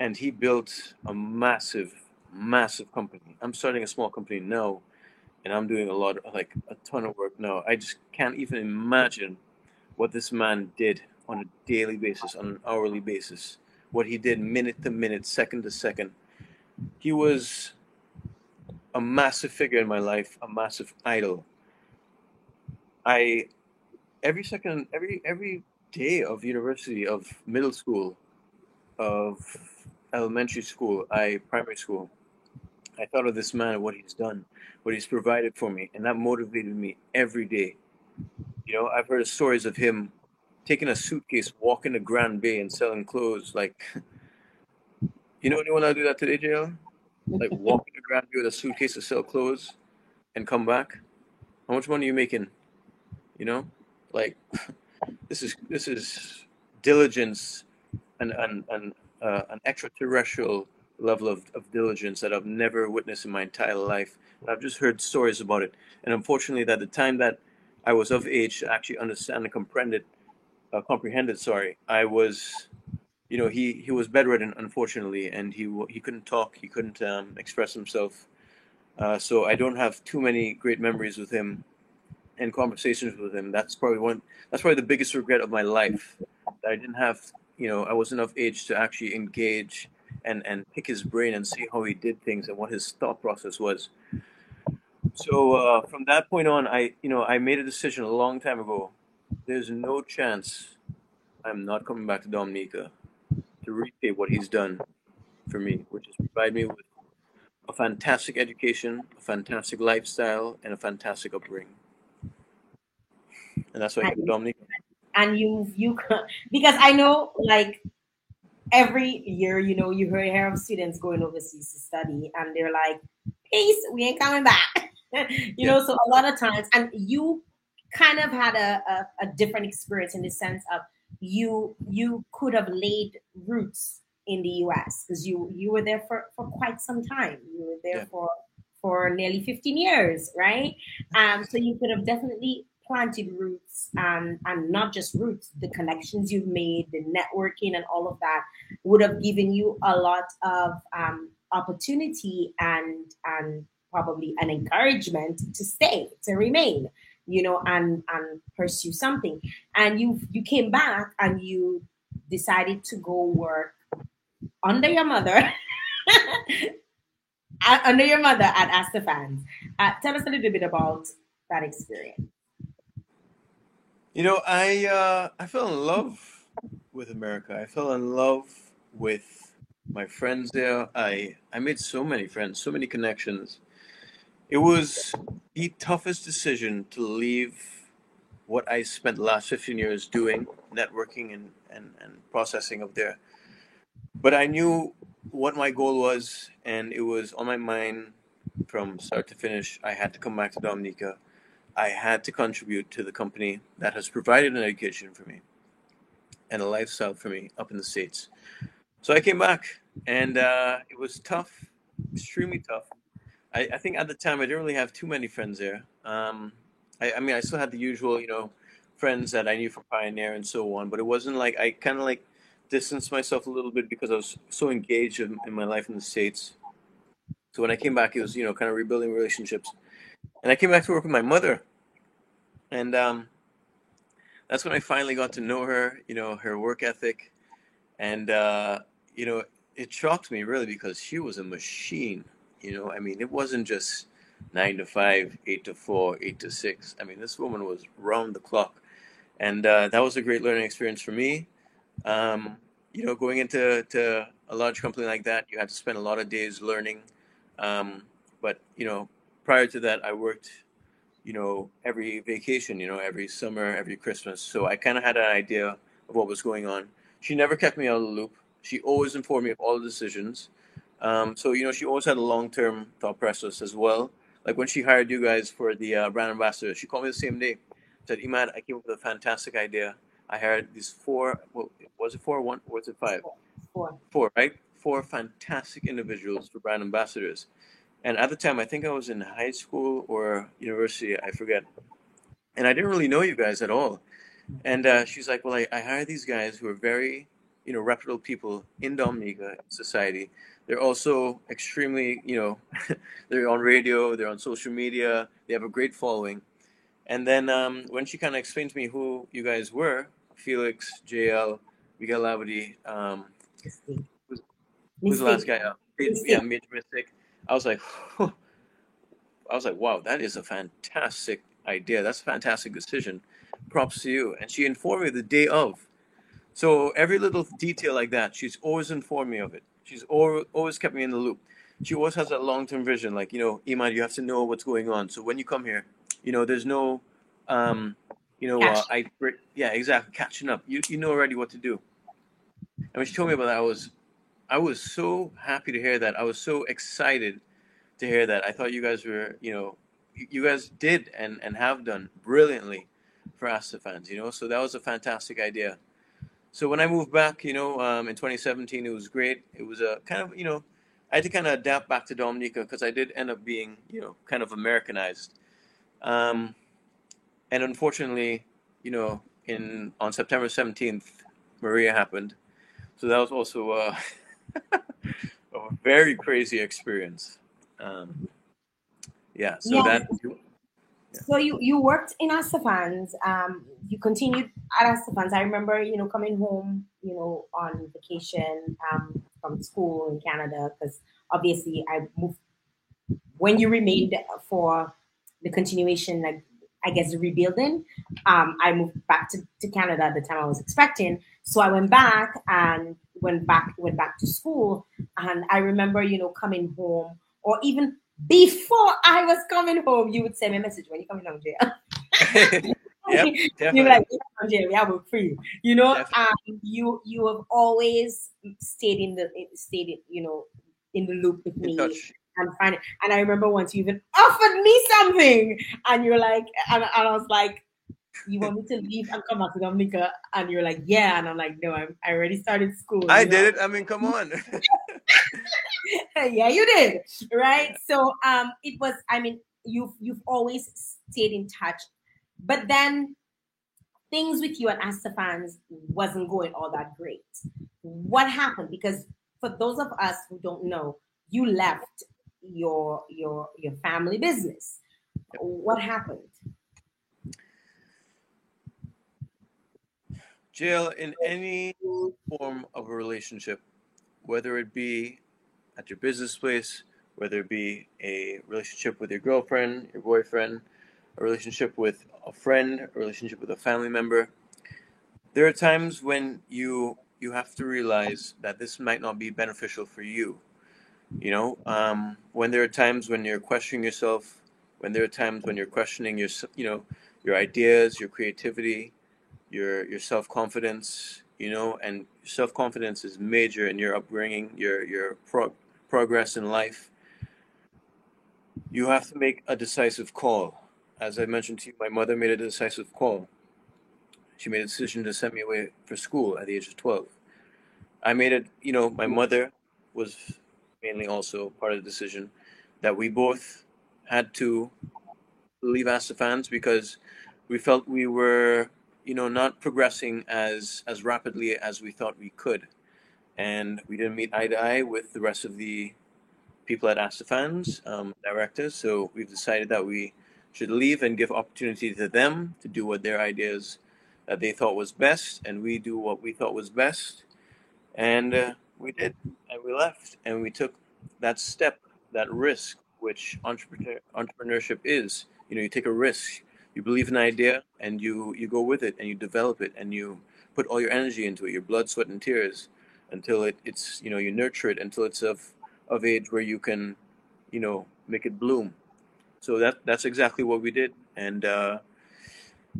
And he built a massive, massive company. I'm starting a small company now, and I'm doing a lot, like a ton of work now. I just can't even imagine what this man did on a daily basis, on an hourly basis, what he did minute to minute, second to second. He was a massive figure in my life, a massive idol. I every second, every every day of university, of middle school, of elementary school, I primary school, I thought of this man, and what he's done, what he's provided for me, and that motivated me every day. You know, I've heard stories of him taking a suitcase, walking to Grand Bay, and selling clothes. Like, [LAUGHS] you know anyone that do that today, JL? Like walking to Grand Bay with a suitcase to sell clothes, and come back. How much money are you making? You know, like this is this is diligence and and and uh, an extraterrestrial level of, of diligence that I've never witnessed in my entire life. I've just heard stories about it, and unfortunately, at the time that I was of age to actually understand and comprehend it, uh, comprehended, sorry, I was, you know, he he was bedridden, unfortunately, and he he couldn't talk, he couldn't um, express himself. Uh, so I don't have too many great memories with him and conversations with him. That's probably one. That's probably the biggest regret of my life that I didn't have. You know, I wasn't of age to actually engage and and pick his brain and see how he did things and what his thought process was. So uh, from that point on, I you know I made a decision a long time ago. There's no chance I'm not coming back to Dominica to repay what he's done for me, which is provide me with a fantastic education, a fantastic lifestyle, and a fantastic upbringing. And that's why came to and you you because I know like every year, you know, you hear of students going overseas to study and they're like, peace, we ain't coming back. [LAUGHS] you yeah. know, so a lot of times, and you kind of had a, a, a, different experience in the sense of you you could have laid roots in the US because you you were there for, for quite some time. You were there yeah. for for nearly 15 years, right? Um, so you could have definitely planted roots and and not just roots the connections you've made the networking and all of that would have given you a lot of um, opportunity and and probably an encouragement to stay to remain you know and and pursue something and you you came back and you decided to go work under your mother [LAUGHS] under your mother at Astaphans. Uh, tell us a little bit about that experience. You know, I uh, I fell in love with America. I fell in love with my friends there. I I made so many friends, so many connections. It was the toughest decision to leave what I spent the last 15 years doing, networking and, and, and processing up there. But I knew what my goal was, and it was on my mind from start to finish. I had to come back to Dominica. I had to contribute to the company that has provided an education for me and a lifestyle for me up in the States. So I came back and uh, it was tough, extremely tough. I, I, think at the time I didn't really have too many friends there. Um, I, I, mean, I still had the usual, you know, friends that I knew from Pioneer and so on, but it wasn't like I kind of like distanced myself a little bit because I was so engaged in, in my life in the States. So when I came back, it was, you know, kind of rebuilding relationships and I came back to work with my mother, and um, that's when I finally got to know her. You know, her work ethic, and uh, you know, it shocked me really because she was a machine. You know, I mean, it wasn't just nine to five, eight to four, eight to six. I mean, this woman was round the clock, and uh, that was a great learning experience for me. Um, you know, going into to a large company like that, you had to spend a lot of days learning. Um, but you know, prior to that, I worked, you know, every vacation, you know, every summer, every Christmas. So I kind of had an idea of what was going on. She never kept me out of the loop. She always informed me of all the decisions. Um, so you know, she always had a long-term thought process as well. like when she hired you guys for the uh, brand ambassador, she called me the same day. Said, "Iman, I came up with a fantastic idea. I hired these four. Well, was it four? One? Was it five? Four. Four, right? Four fantastic individuals for brand ambassadors. And at the time, I think I was in high school or university. I forget. And I didn't really know you guys at all. And uh, she's like, "Well, I, I hired these guys who are very, you know, reputable people in Dominica society. They're also extremely, you know, [LAUGHS] they're on radio, they're on social media, they have a great following." And then um, when she kind of explained to me who you guys were, Felix, JL, Miguel Labadie, um, who's, who's the last guy? Uh, yeah, Major Mystic. I was like, I was like, wow, that is a fantastic idea. That's a fantastic decision. Props to you. And she informed me the day of. So every little detail like that, she's always informed me of it. She's always kept me in the loop. She always has that long term vision, like, you know, Iman, you have to know what's going on. So when you come here, you know, there's no, um, you know, uh, I, yeah, exactly, catching up. You, you know already what to do. And when she told me about that, I was, I was so happy to hear that. I was so excited to hear that. I thought you guys were, you know, you guys did and, and have done brilliantly for Astaphans, you know, so that was a fantastic idea. So when I moved back, you know, um, in 2017, it was great. It was a kind of, you know, I had to kind of adapt back to Dominica because I did end up being, you know, kind of Americanized. Um, and unfortunately, you know, in on September 17th, Maria happened. So that was also uh, [LAUGHS] [LAUGHS] a very crazy experience. Um, yeah, so that. So you you worked in Astaphans. Um, you continued at Astaphans. I remember, you know, coming home, you know, on vacation um, from school in Canada because obviously I moved when you remained for the continuation, like I guess rebuilding. Um, I moved back to, to Canada at the time I was expecting. So I went back and went back went back to school. And I remember, you know, coming home or even before I was coming home, you would send me a message when you coming home, jail. [LAUGHS] yep, You're like, Jerry, I will free. You know, um, you you have always stayed in the stayed, in, you know, in the loop with me and find it. And I remember once you even offered me something, and you're like, and, and I was like, you want me to leave and come back to Dominica? And you're like, yeah. And I'm like, no, I'm, I already started school. I know? did it. I mean, come on. [LAUGHS] yeah, you did. Right. So um it was, I mean, you've you've always stayed in touch. But then things with you and Astaphans wasn't going all that great. What happened? Because for those of us who don't know, you left your your your family business. What happened? JL in any form of a relationship, whether it be at your business place, whether it be a relationship with your girlfriend, your boyfriend, a relationship with a friend, a relationship with a family member, there are times when you you have to realize that this might not be beneficial for you. You know, um, when there are times when you're questioning yourself, when there are times when you're questioning your, you know, your ideas, your creativity, your your self confidence, you know, and self confidence is major in your upbringing, your your pro- progress in life. You have to make a decisive call. As I mentioned to you, my mother made a decisive call. She made a decision to send me away for school at the age of 12. I made it, you know, my mother was mainly also part of the decision that we both had to leave Astaphans because we felt we were you know, not progressing as as rapidly as we thought we could, and we didn't meet eye to eye with the rest of the people at Astaphans um, directors. So we've decided that we should leave and give opportunity to them to do what their ideas that they thought was best, and we do what we thought was best, and uh, we did, and we left, and we took that step, that risk, which entrepreneur, entrepreneurship is. You know, you take a risk you believe in an idea and you you go with it and you develop it and you put all your energy into it your blood sweat and tears until it, it's you know you nurture it until it's of of age where you can you know make it bloom so that that's exactly what we did and uh,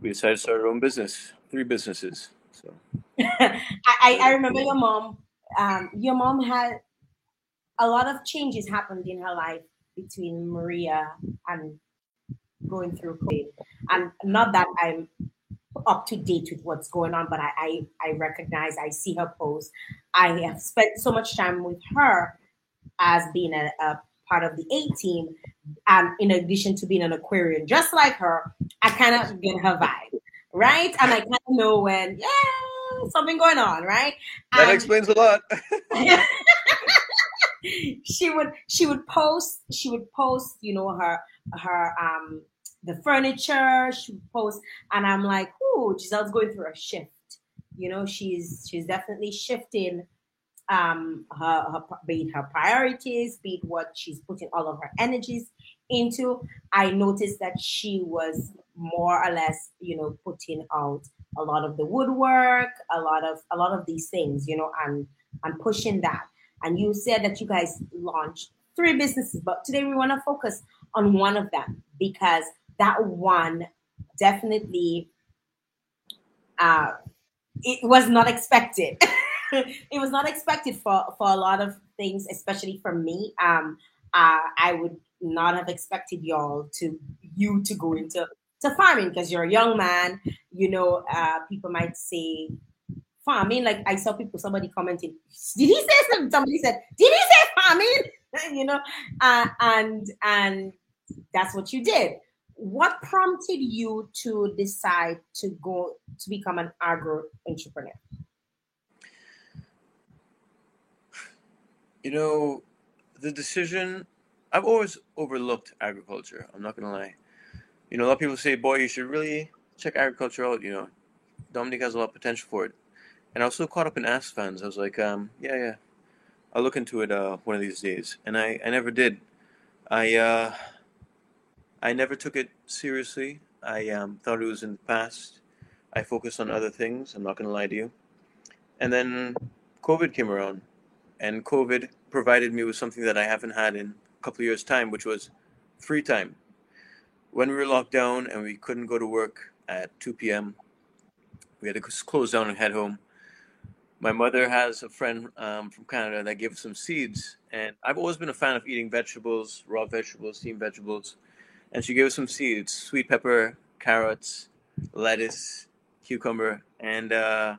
we decided to start our own business three businesses so [LAUGHS] I, I remember your mom um, your mom had a lot of changes happened in her life between Maria and going through COVID. And not that I'm up to date with what's going on, but I, I, I recognize, I see her post. I have spent so much time with her as being a, a part of the A team. And in addition to being an Aquarian, just like her, I kind of get her vibe, right? And I kind of know when, yeah, something going on, right? That And- explains a lot. [LAUGHS] [LAUGHS] she would she would post she would post you know her her um the furniture she would post and i'm like oh giselle's going through a shift you know she's she's definitely shifting um her, her be it her priorities be it what she's putting all of her energies into i noticed that she was more or less you know putting out a lot of the woodwork a lot of a lot of these things you know and and pushing that and you said that you guys launched three businesses, but today we want to focus on one of them because that one definitely uh, it was not expected. [LAUGHS] it was not expected for for a lot of things, especially for me. Um, uh, I would not have expected y'all to you to go into to farming because you're a young man. You know, uh, people might say farming. Like I saw people, somebody commented, did he say something? Somebody said, did he say farming? [LAUGHS] you know, uh, and and that's what you did. What prompted you to decide to go to become an agro entrepreneur? You know, the decision, I've always overlooked agriculture. I'm not to lie. You know, a lot of people say, boy, you should really check agriculture out. You know, Dominica has a lot of potential for it. And I was so caught up in Astaphans. I was like, um, yeah, yeah, I'll look into it uh, one of these days. And I, I never did. I, uh, I never took it seriously. I um, thought it was in the past. I focused on other things. I'm not to lie to you. And then COVID came around, and COVID provided me with something that I haven't had in a couple of years' time, which was free time. When we were locked down and we couldn't go to work at 2 p.m., we had to close down and head home. My mother has a friend um, from Canada that gave some seeds, and I've always been a fan of eating vegetables, raw vegetables, steamed vegetables. And she gave us some seeds: sweet pepper, carrots, lettuce, cucumber, and uh,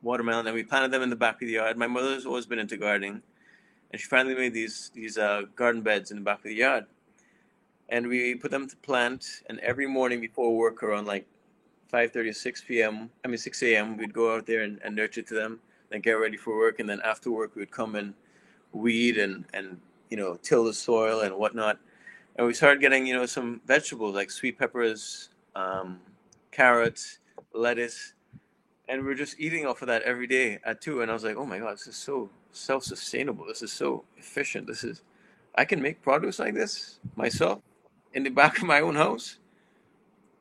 watermelon. And we planted them in the back of the yard. My mother's always been into gardening, and she finally made these these uh, garden beds in the back of the yard. And we put them to plant. And every morning before work, around like 5:30 6 p.m. I mean 6 a.m. We'd go out there and, and nurture to them, then get ready for work, and then after work we would come and weed and and you know till the soil and whatnot. And we started getting you know some vegetables like sweet peppers, um, carrots, lettuce, and we are just eating off of that every day at two. And I was like, oh my god, this is so self-sustainable. This is so efficient. This is I can make produce like this myself in the [LAUGHS] back of my own house?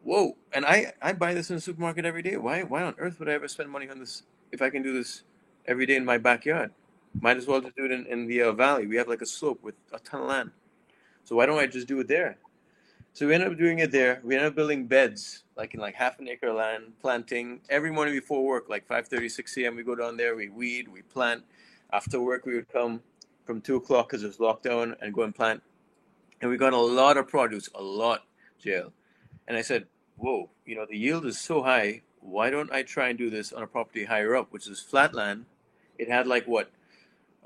Whoa. And i i buy this in the supermarket every day. Why why on earth would i ever spend money on this if i can do this every day in my backyard? Might as well just do it in, in the uh, valley. We have like a slope with a ton of land. So why don't i just do it there? So we ended up doing it there. We ended up building beds like in like half an acre land planting every morning before work like 5 6 a.m we go down there we weed we plant after work we would come from 2 o'clock because it was lockdown and go and plant and we got a lot of produce a lot jail and i said whoa, you know, the yield is so high. Why don't I try and do this on a property higher up, which is flatland? It had like what,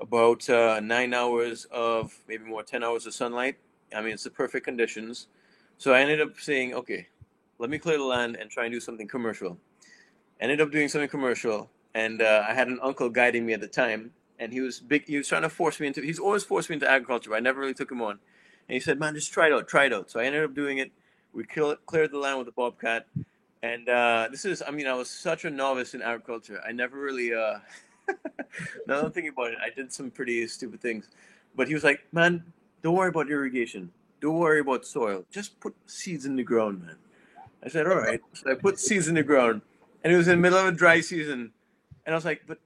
about uh, nine hours of maybe more, 10 hours of sunlight. I mean, it's the perfect conditions. So I ended up saying, okay, let me clear the land and try and do something commercial. Ended up doing something commercial, and uh, I had an uncle guiding me at the time, and he was big. He was trying to force me into. He's always forced me into agriculture. But I never really took him on, and he said, "Man, just try it out, try it out." So I ended up doing it we kill, cleared the land with a bobcat, and uh, this is. I mean, I was such a novice in agriculture. I never really. Uh, [LAUGHS] now I'm thinking about it, I did some pretty stupid things, but he was like, "Man, don't worry about irrigation. Don't worry about soil. Just put seeds in the ground, man." I said, "All right." So I put seeds in the ground, and it was in the middle of a dry season, and I was like, "But,"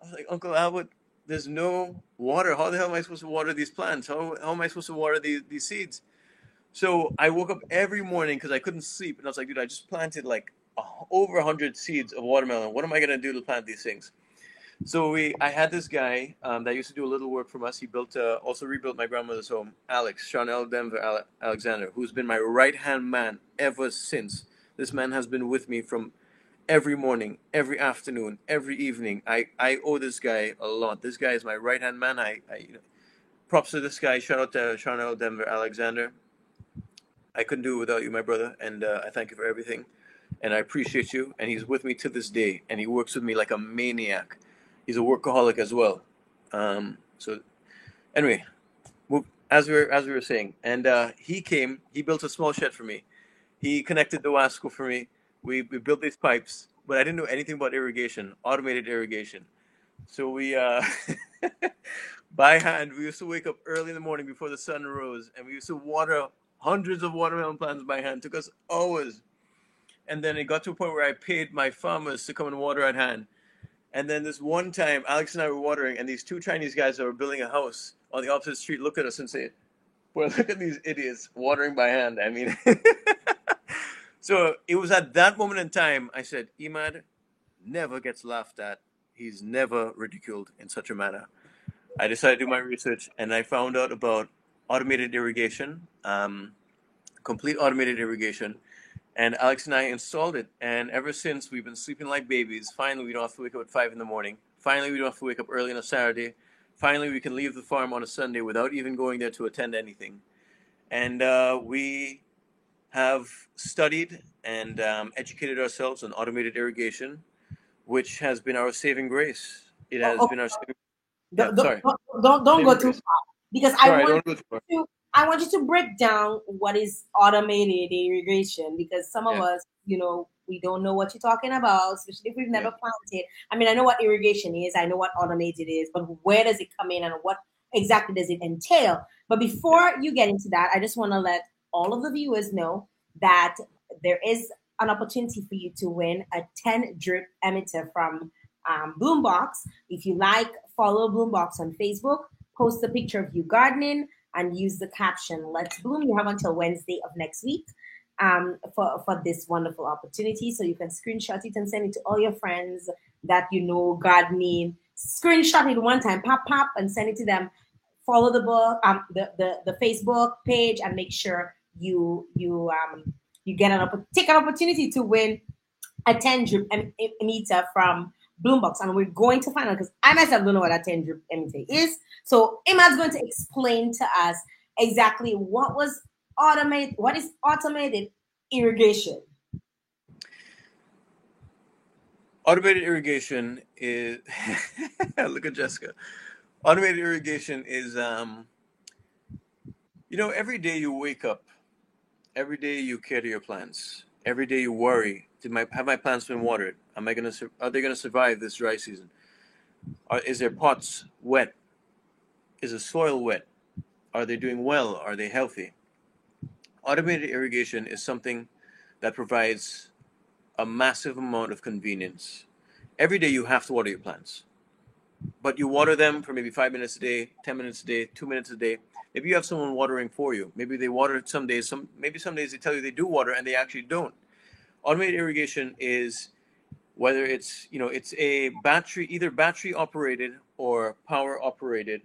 I was like, "Uncle Albert, there's no water. How the hell am I supposed to water these plants? How, how am I supposed to water these, these seeds? So I woke up every morning because I couldn't sleep, and I was like, dude, I just planted like over 100 seeds of watermelon. What am I going to do to plant these things? So we, I had this guy um, that used to do a little work from us. He built, uh, also rebuilt my grandmother's home. Alex Chanel Denver Ale- Alexander, who's been my right hand man ever since. This man has been with me from every morning, every afternoon, every evening. I, I owe this guy a lot. This guy is my right hand man. I, I you know, props to this guy. Shout out to Chanel Denver Alexander. I couldn't do it without you, my brother, and uh, I thank you for everything. And I appreciate you. And he's with me to this day, and he works with me like a maniac. He's a workaholic as well. Um, so, anyway, as we were as we were saying, and uh, he came. He built a small shed for me. He connected the Wasco for me. We we built these pipes, but I didn't know anything about irrigation, automated irrigation. So we uh, [LAUGHS] by hand, we used to wake up early in the morning before the sun rose, and we used to water hundreds of watermelon plants by hand. It took us hours. And then it got to a point where I paid my farmers to come and water at hand. And then this one time, Alex and I were watering, and these two Chinese guys that were building a house on the opposite street looked at us and said, Well, look at these idiots watering by hand. I mean, [LAUGHS] so it was at that moment in time I said, Imad never gets laughed at. He's never ridiculed in such a manner. I decided to do my research and I found out about automated irrigation, um, complete automated irrigation. And Alex and I installed it. And ever since, we've been sleeping like babies. Finally, we don't have to wake up at 5 in the morning. Finally, we don't have to wake up early on a Saturday. Finally, we can leave the farm on a Sunday without even going there to attend anything. And uh, we have studied and um, educated ourselves on automated irrigation, which has been our saving grace. It has Oh, been our saving. Don't, Yeah, sorry. don't, don't, don't go too far because Sorry, I want don't go too far. to I want you to break down what is automated irrigation because some of Yeah. us, you know, we don't know what you're talking about, especially if we've never Yeah. planted. I mean, I know what irrigation is, I know what automated is, but where does it come in and what exactly does it entail? But before you get into that, I just want to let all of the viewers know that there is an opportunity for you to win a 10 drip emitter from um, Bloombox. If you like, follow Bloombox on Facebook, post a picture of you gardening, and use the caption "Let's Bloom." You have until Wednesday of next week um, for for this wonderful opportunity. So you can screenshot it and send it to all your friends that you know gardening. Screenshot it one time, pop pop, and send it to them. Follow the book, um, the, the the Facebook page, and make sure you you um you get an opp- take an opportunity to win a 10 drip em- em- emitter from Bloombox. And we're going to find out because I myself don't know what a 10 drip emitter is. So Emma's going to explain to us exactly what was automated, what is automated irrigation. Automated irrigation is [LAUGHS] look at Jessica. Automated irrigation is um you know every day you wake up, every day you care to your plants. Every day you worry, did my have my plants been watered? Am I to are they to survive this dry season? Are, is their pots wet? Is the soil wet? Are they doing well? Are they healthy? Automated irrigation is something that provides a massive amount of convenience. Every day you have to water your plants, but you water them for maybe five minutes a day, ten minutes a day, two minutes a day. Maybe you have someone watering for you. Maybe they water some days. Some maybe some days they tell you they do water and they actually don't. Automated irrigation is whether it's you know it's a battery either battery operated or power operated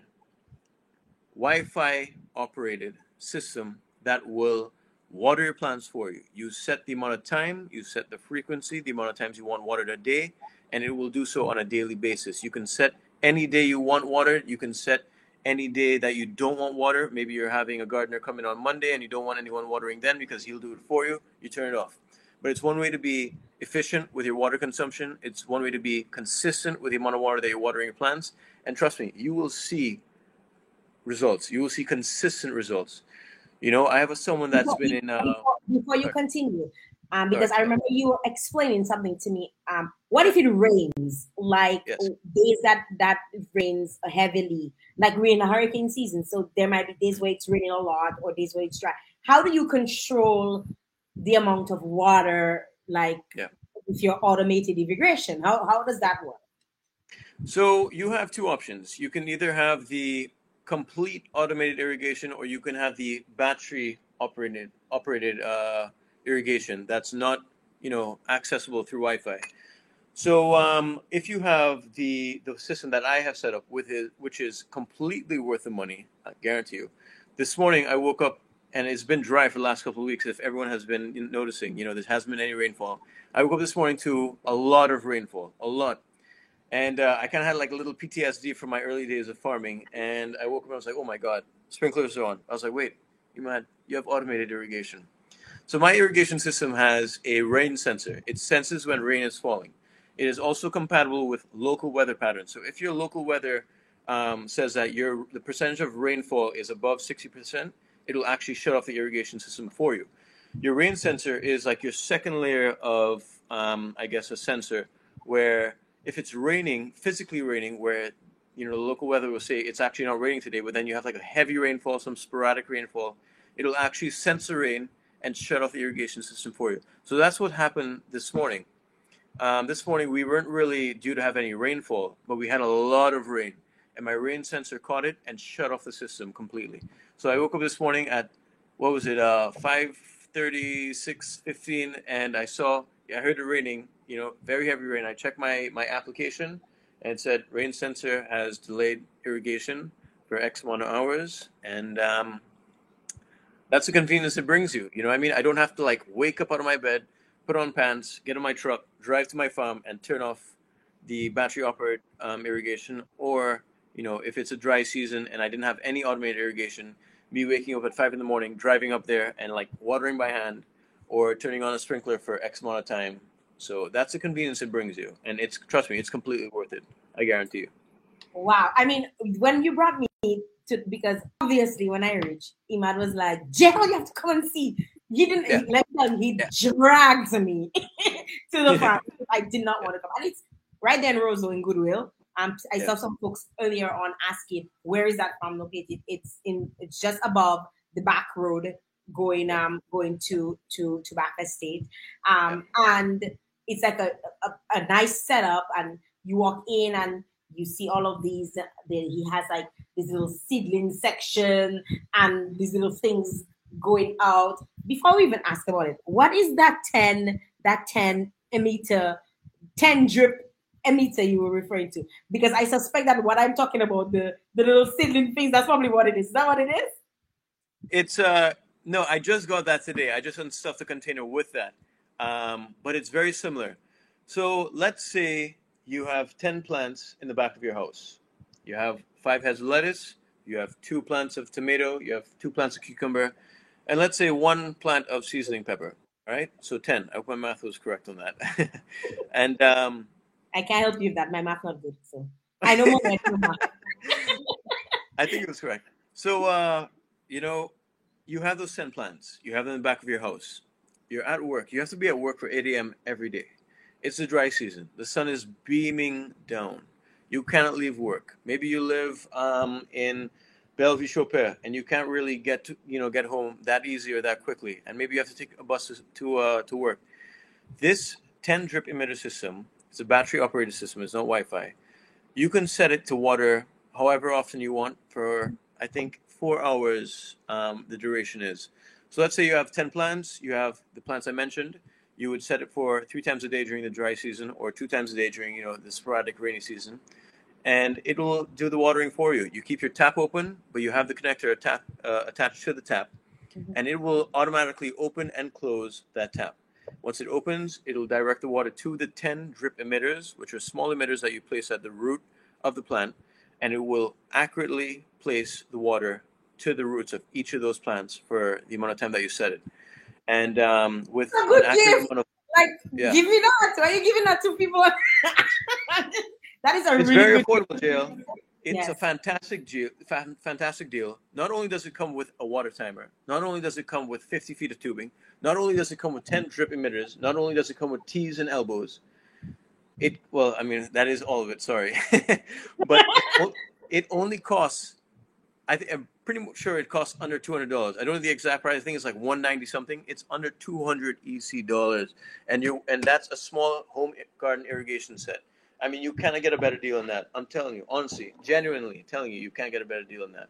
Wi-Fi operated system that will water your plants for you. You set the amount of time, you set the frequency, the amount of times you want watered a day, and it will do so on a daily basis. You can set any day you want watered. You can set any day that you don't want water. Maybe you're having a gardener come in on Monday and you don't want anyone watering then because he'll do it for you. You turn it off. But it's one way to be efficient with your water consumption. It's one way to be consistent with the amount of water that you're watering your plants. And trust me, you will see results. You will see consistent results. You know, I have a someone that's Before, been in. Uh, before, you sorry, continue, um, because I remember you were explaining something to me. Um, what if it rains, like Yes. days that that rains heavily, like we're in a hurricane season, so there might be days where it's raining a lot or days where it's dry. How do you control the amount of water, like Yeah. with your automated irrigation? How how does that work? So you have two options. You can either have the complete automated irrigation, or you can have the battery operated operated uh, irrigation that's not you know accessible through Wi-Fi. So um, if you have the the system that I have set up with it, which is completely worth the money, I guarantee you. This morning I woke up and it's been dry for the last couple of weeks. If everyone has been noticing, you know, there hasn't been any rainfall. I woke up this morning to a lot of rainfall, a lot. And uh, I kind of had like a little PTSD from my early days of farming. And I woke up and I was like, oh my God, sprinklers are on. I was like, wait, you man, you have automated irrigation. So my irrigation system has a rain sensor. It senses when rain is falling. It is also compatible with local weather patterns. So if your local weather um, says that your the percentage of rainfall is above 60%, it'll actually shut off the irrigation system for you. Your rain sensor is like your second layer of, um, I guess, a sensor where if it's raining, physically raining, where you know the local weather will say it's actually not raining today, but then you have like a heavy rainfall, some sporadic rainfall, it'll actually sense the rain and shut off the irrigation system for you. So that's what happened this morning. Um, this morning we weren't really due to have any rainfall, but we had a lot of rain, and my rain sensor caught it and shut off the system completely. So I woke up this morning at what was it, uh, five thirty, six fifteen, and I saw, I heard it raining, you know, very heavy rain. I checked my my application, and it said rain sensor has delayed irrigation for X amount of hours, and um, that's the convenience it brings you. You know, I mean, I don't have to like wake up out of my bed, put on pants, get in my truck, drive to my farm, and turn off the battery operated um, irrigation, or you know, if it's a dry season and I didn't have any automated irrigation, me waking up at five in the morning, driving up there and like watering by hand or turning on a sprinkler for X amount of time. So that's the convenience it brings you. And it's, trust me, it's completely worth it. I guarantee you. Wow. I mean, when you brought me to, because obviously when I reached, Imad was like, Jill, you have to come and see. He didn't, yeah. let you, he yeah. dragged me [LAUGHS] to the farm. I did not want to come. And it's right there in Roseville in Goodwill. Um, I yeah. saw some folks earlier on asking where is that farm located. It's in it's just above the back road going um going to to to back estate. Um, and it's like a, a, a nice setup, and you walk in and you see all of these. The, he has like this little seedling section and these little things going out. Before we even ask about it, what is that ten that ten emitter, ten drip emitter you were referring to because I suspect that what I'm talking about the the little seedling things that's probably what it is. Is that what it is? It's uh no, I just got that today. I just unstuffed the container with that, um, but it's very similar. So let's say you have ten plants in the back of your house. You have five heads of lettuce. You have two plants of tomato. You have two plants of cucumber, and let's say one plant of seasoning pepper. Right, so ten. I hope my math was correct on that. [LAUGHS] and um, I can't help you with that. My math not good, so I know more [LAUGHS] I think it was correct. So, uh, you know, you have those 10 plants, You have them in the back of your house. You're at work. You have to be at work for 8 a.m. every day. It's the dry season. The sun is beaming down. You cannot leave work. Maybe you live um, in Bellevue Chopin and you can't really get to, you know, get home that easy or that quickly. And maybe you have to take a bus to, uh, to work. This 10 drip emitter system it's a battery operated system. It's not Wi-Fi. You can set it to water however often you want for I think four hours. Um, the duration is. So let's say you have ten plants. You have the plants I mentioned. You would set it for three times a day during the dry season, or two times a day during you know the sporadic rainy season, and it will do the watering for you. You keep your tap open, but you have the connector tap, uh, attached to the tap, mm-hmm. and it will automatically open and close that tap. Once it opens, it'll direct the water to the 10 drip emitters, which are small emitters that you place at the root of the plant, and it will accurately place the water to the roots of each of those plants for the amount of time that you set it. And um, with a good gift. Of, like, yeah. give me that. Why are you giving that to people? [LAUGHS] that is a it's really very affordable, JL. It's yes. a fantastic deal. Fantastic deal. Not only does it come with a water timer, not only does it come with 50 feet of tubing, not only does it come with 10 drip emitters, not only does it come with T's and elbows, it well, I mean that is all of it. Sorry, [LAUGHS] but it, it only costs. I think Pretty sure it costs under two hundred dollars. I don't know the exact price. I think it's like one ninety something. It's under two hundred EC dollars, and you and that's a small home garden irrigation set. I mean, you cannot get a better deal than that. I'm telling you, honestly, genuinely telling you, you can't get a better deal than that.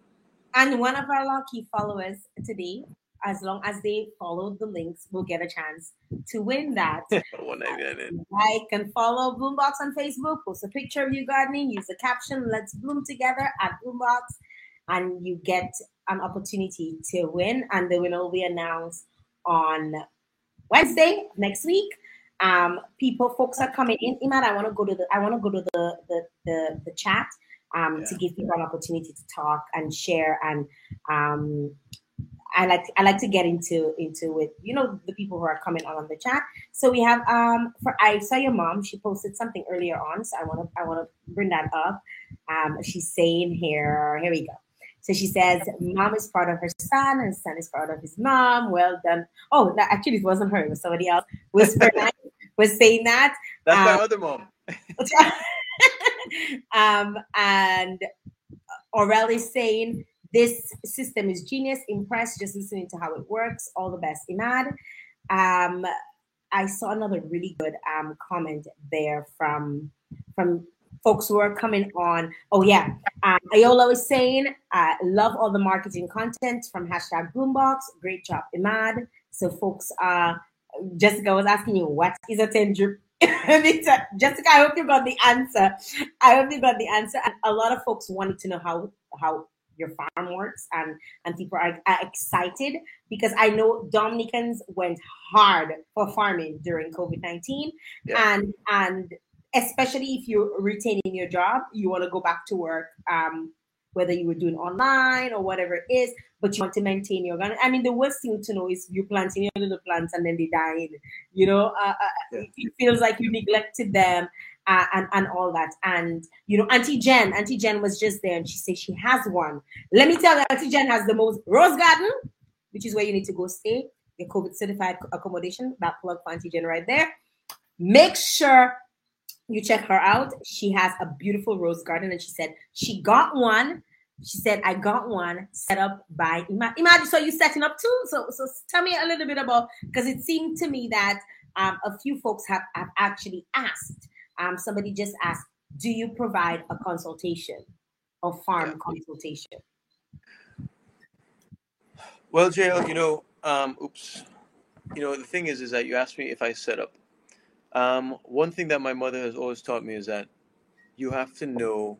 And one of our lucky followers today as long as they follow the links, will get a chance to win that. [LAUGHS] One ninety nine. Like and follow Bloombox on Facebook. Post a picture of you gardening. Use the caption "Let's bloom together" at Bloombox, and you get an opportunity to win. And the winner will be announced on Wednesday next week. Um, people, folks are coming in. Imad, I want to go to the. I want to go to the the the, the chat um, Yeah. to give people an opportunity to talk and share and um, I like I like to get into into it. You know the people who are coming on on the chat. So we have um for I saw your mom. She posted something earlier on, so I want to I want to bring that up. Um, she's saying here. Here we go. So she says, "Mom is proud of her son, and son is proud of his mom. Well done." Oh, that, actually, it wasn't her. It was somebody else. Whisper [LAUGHS] was saying that. That's Um, my other mom. [LAUGHS] um, and Aurel is saying this system is genius. Impressed just listening to how it works. All the best, Imad. Um, I saw another really good um, comment there from from folks who are coming on. Oh yeah, um, Ayola was saying, uh, love all the marketing content from hashtag Bloombox. Great job, Imad. So folks, uh, Jessica was asking you, what is a ten drip? [LAUGHS] And it's a- Jessica, I hope you got the answer. I hope you got the answer. And a lot of folks wanted to know how how your farm works, and and people are, are excited because I know Dominicans went hard for farming during COVID nineteen, Yeah. and and especially if you're retaining your job, you want to go back to work. Um, whether you were doing online or whatever it is, but you want to maintain your garden. I mean, the worst thing to know is you planting your little plants and then they die. You know, uh, uh, Yeah. it feels like you neglected them uh, and and all that. And you know, Auntie Jen, Auntie Jen was just there, and she said she has one. Let me tell you, Auntie Jen has the most rose garden, which is where you need to go stay. Your COVID certified accommodation. That plug for Auntie Jen right there. Make sure you check her out. She has a beautiful rose garden, and she said she got one. She said, "I got one set up by Imad." Imad, so you setting up too? So, so tell me a little bit about because it seemed to me that um, a few folks have, have actually asked. Um, somebody just asked, "Do you provide a consultation or farm Yeah. consultation?" Well, JL, you know, um, oops. You know, the thing is, is that you asked me if I set up. Um, one thing that my mother has always taught me is that you have to know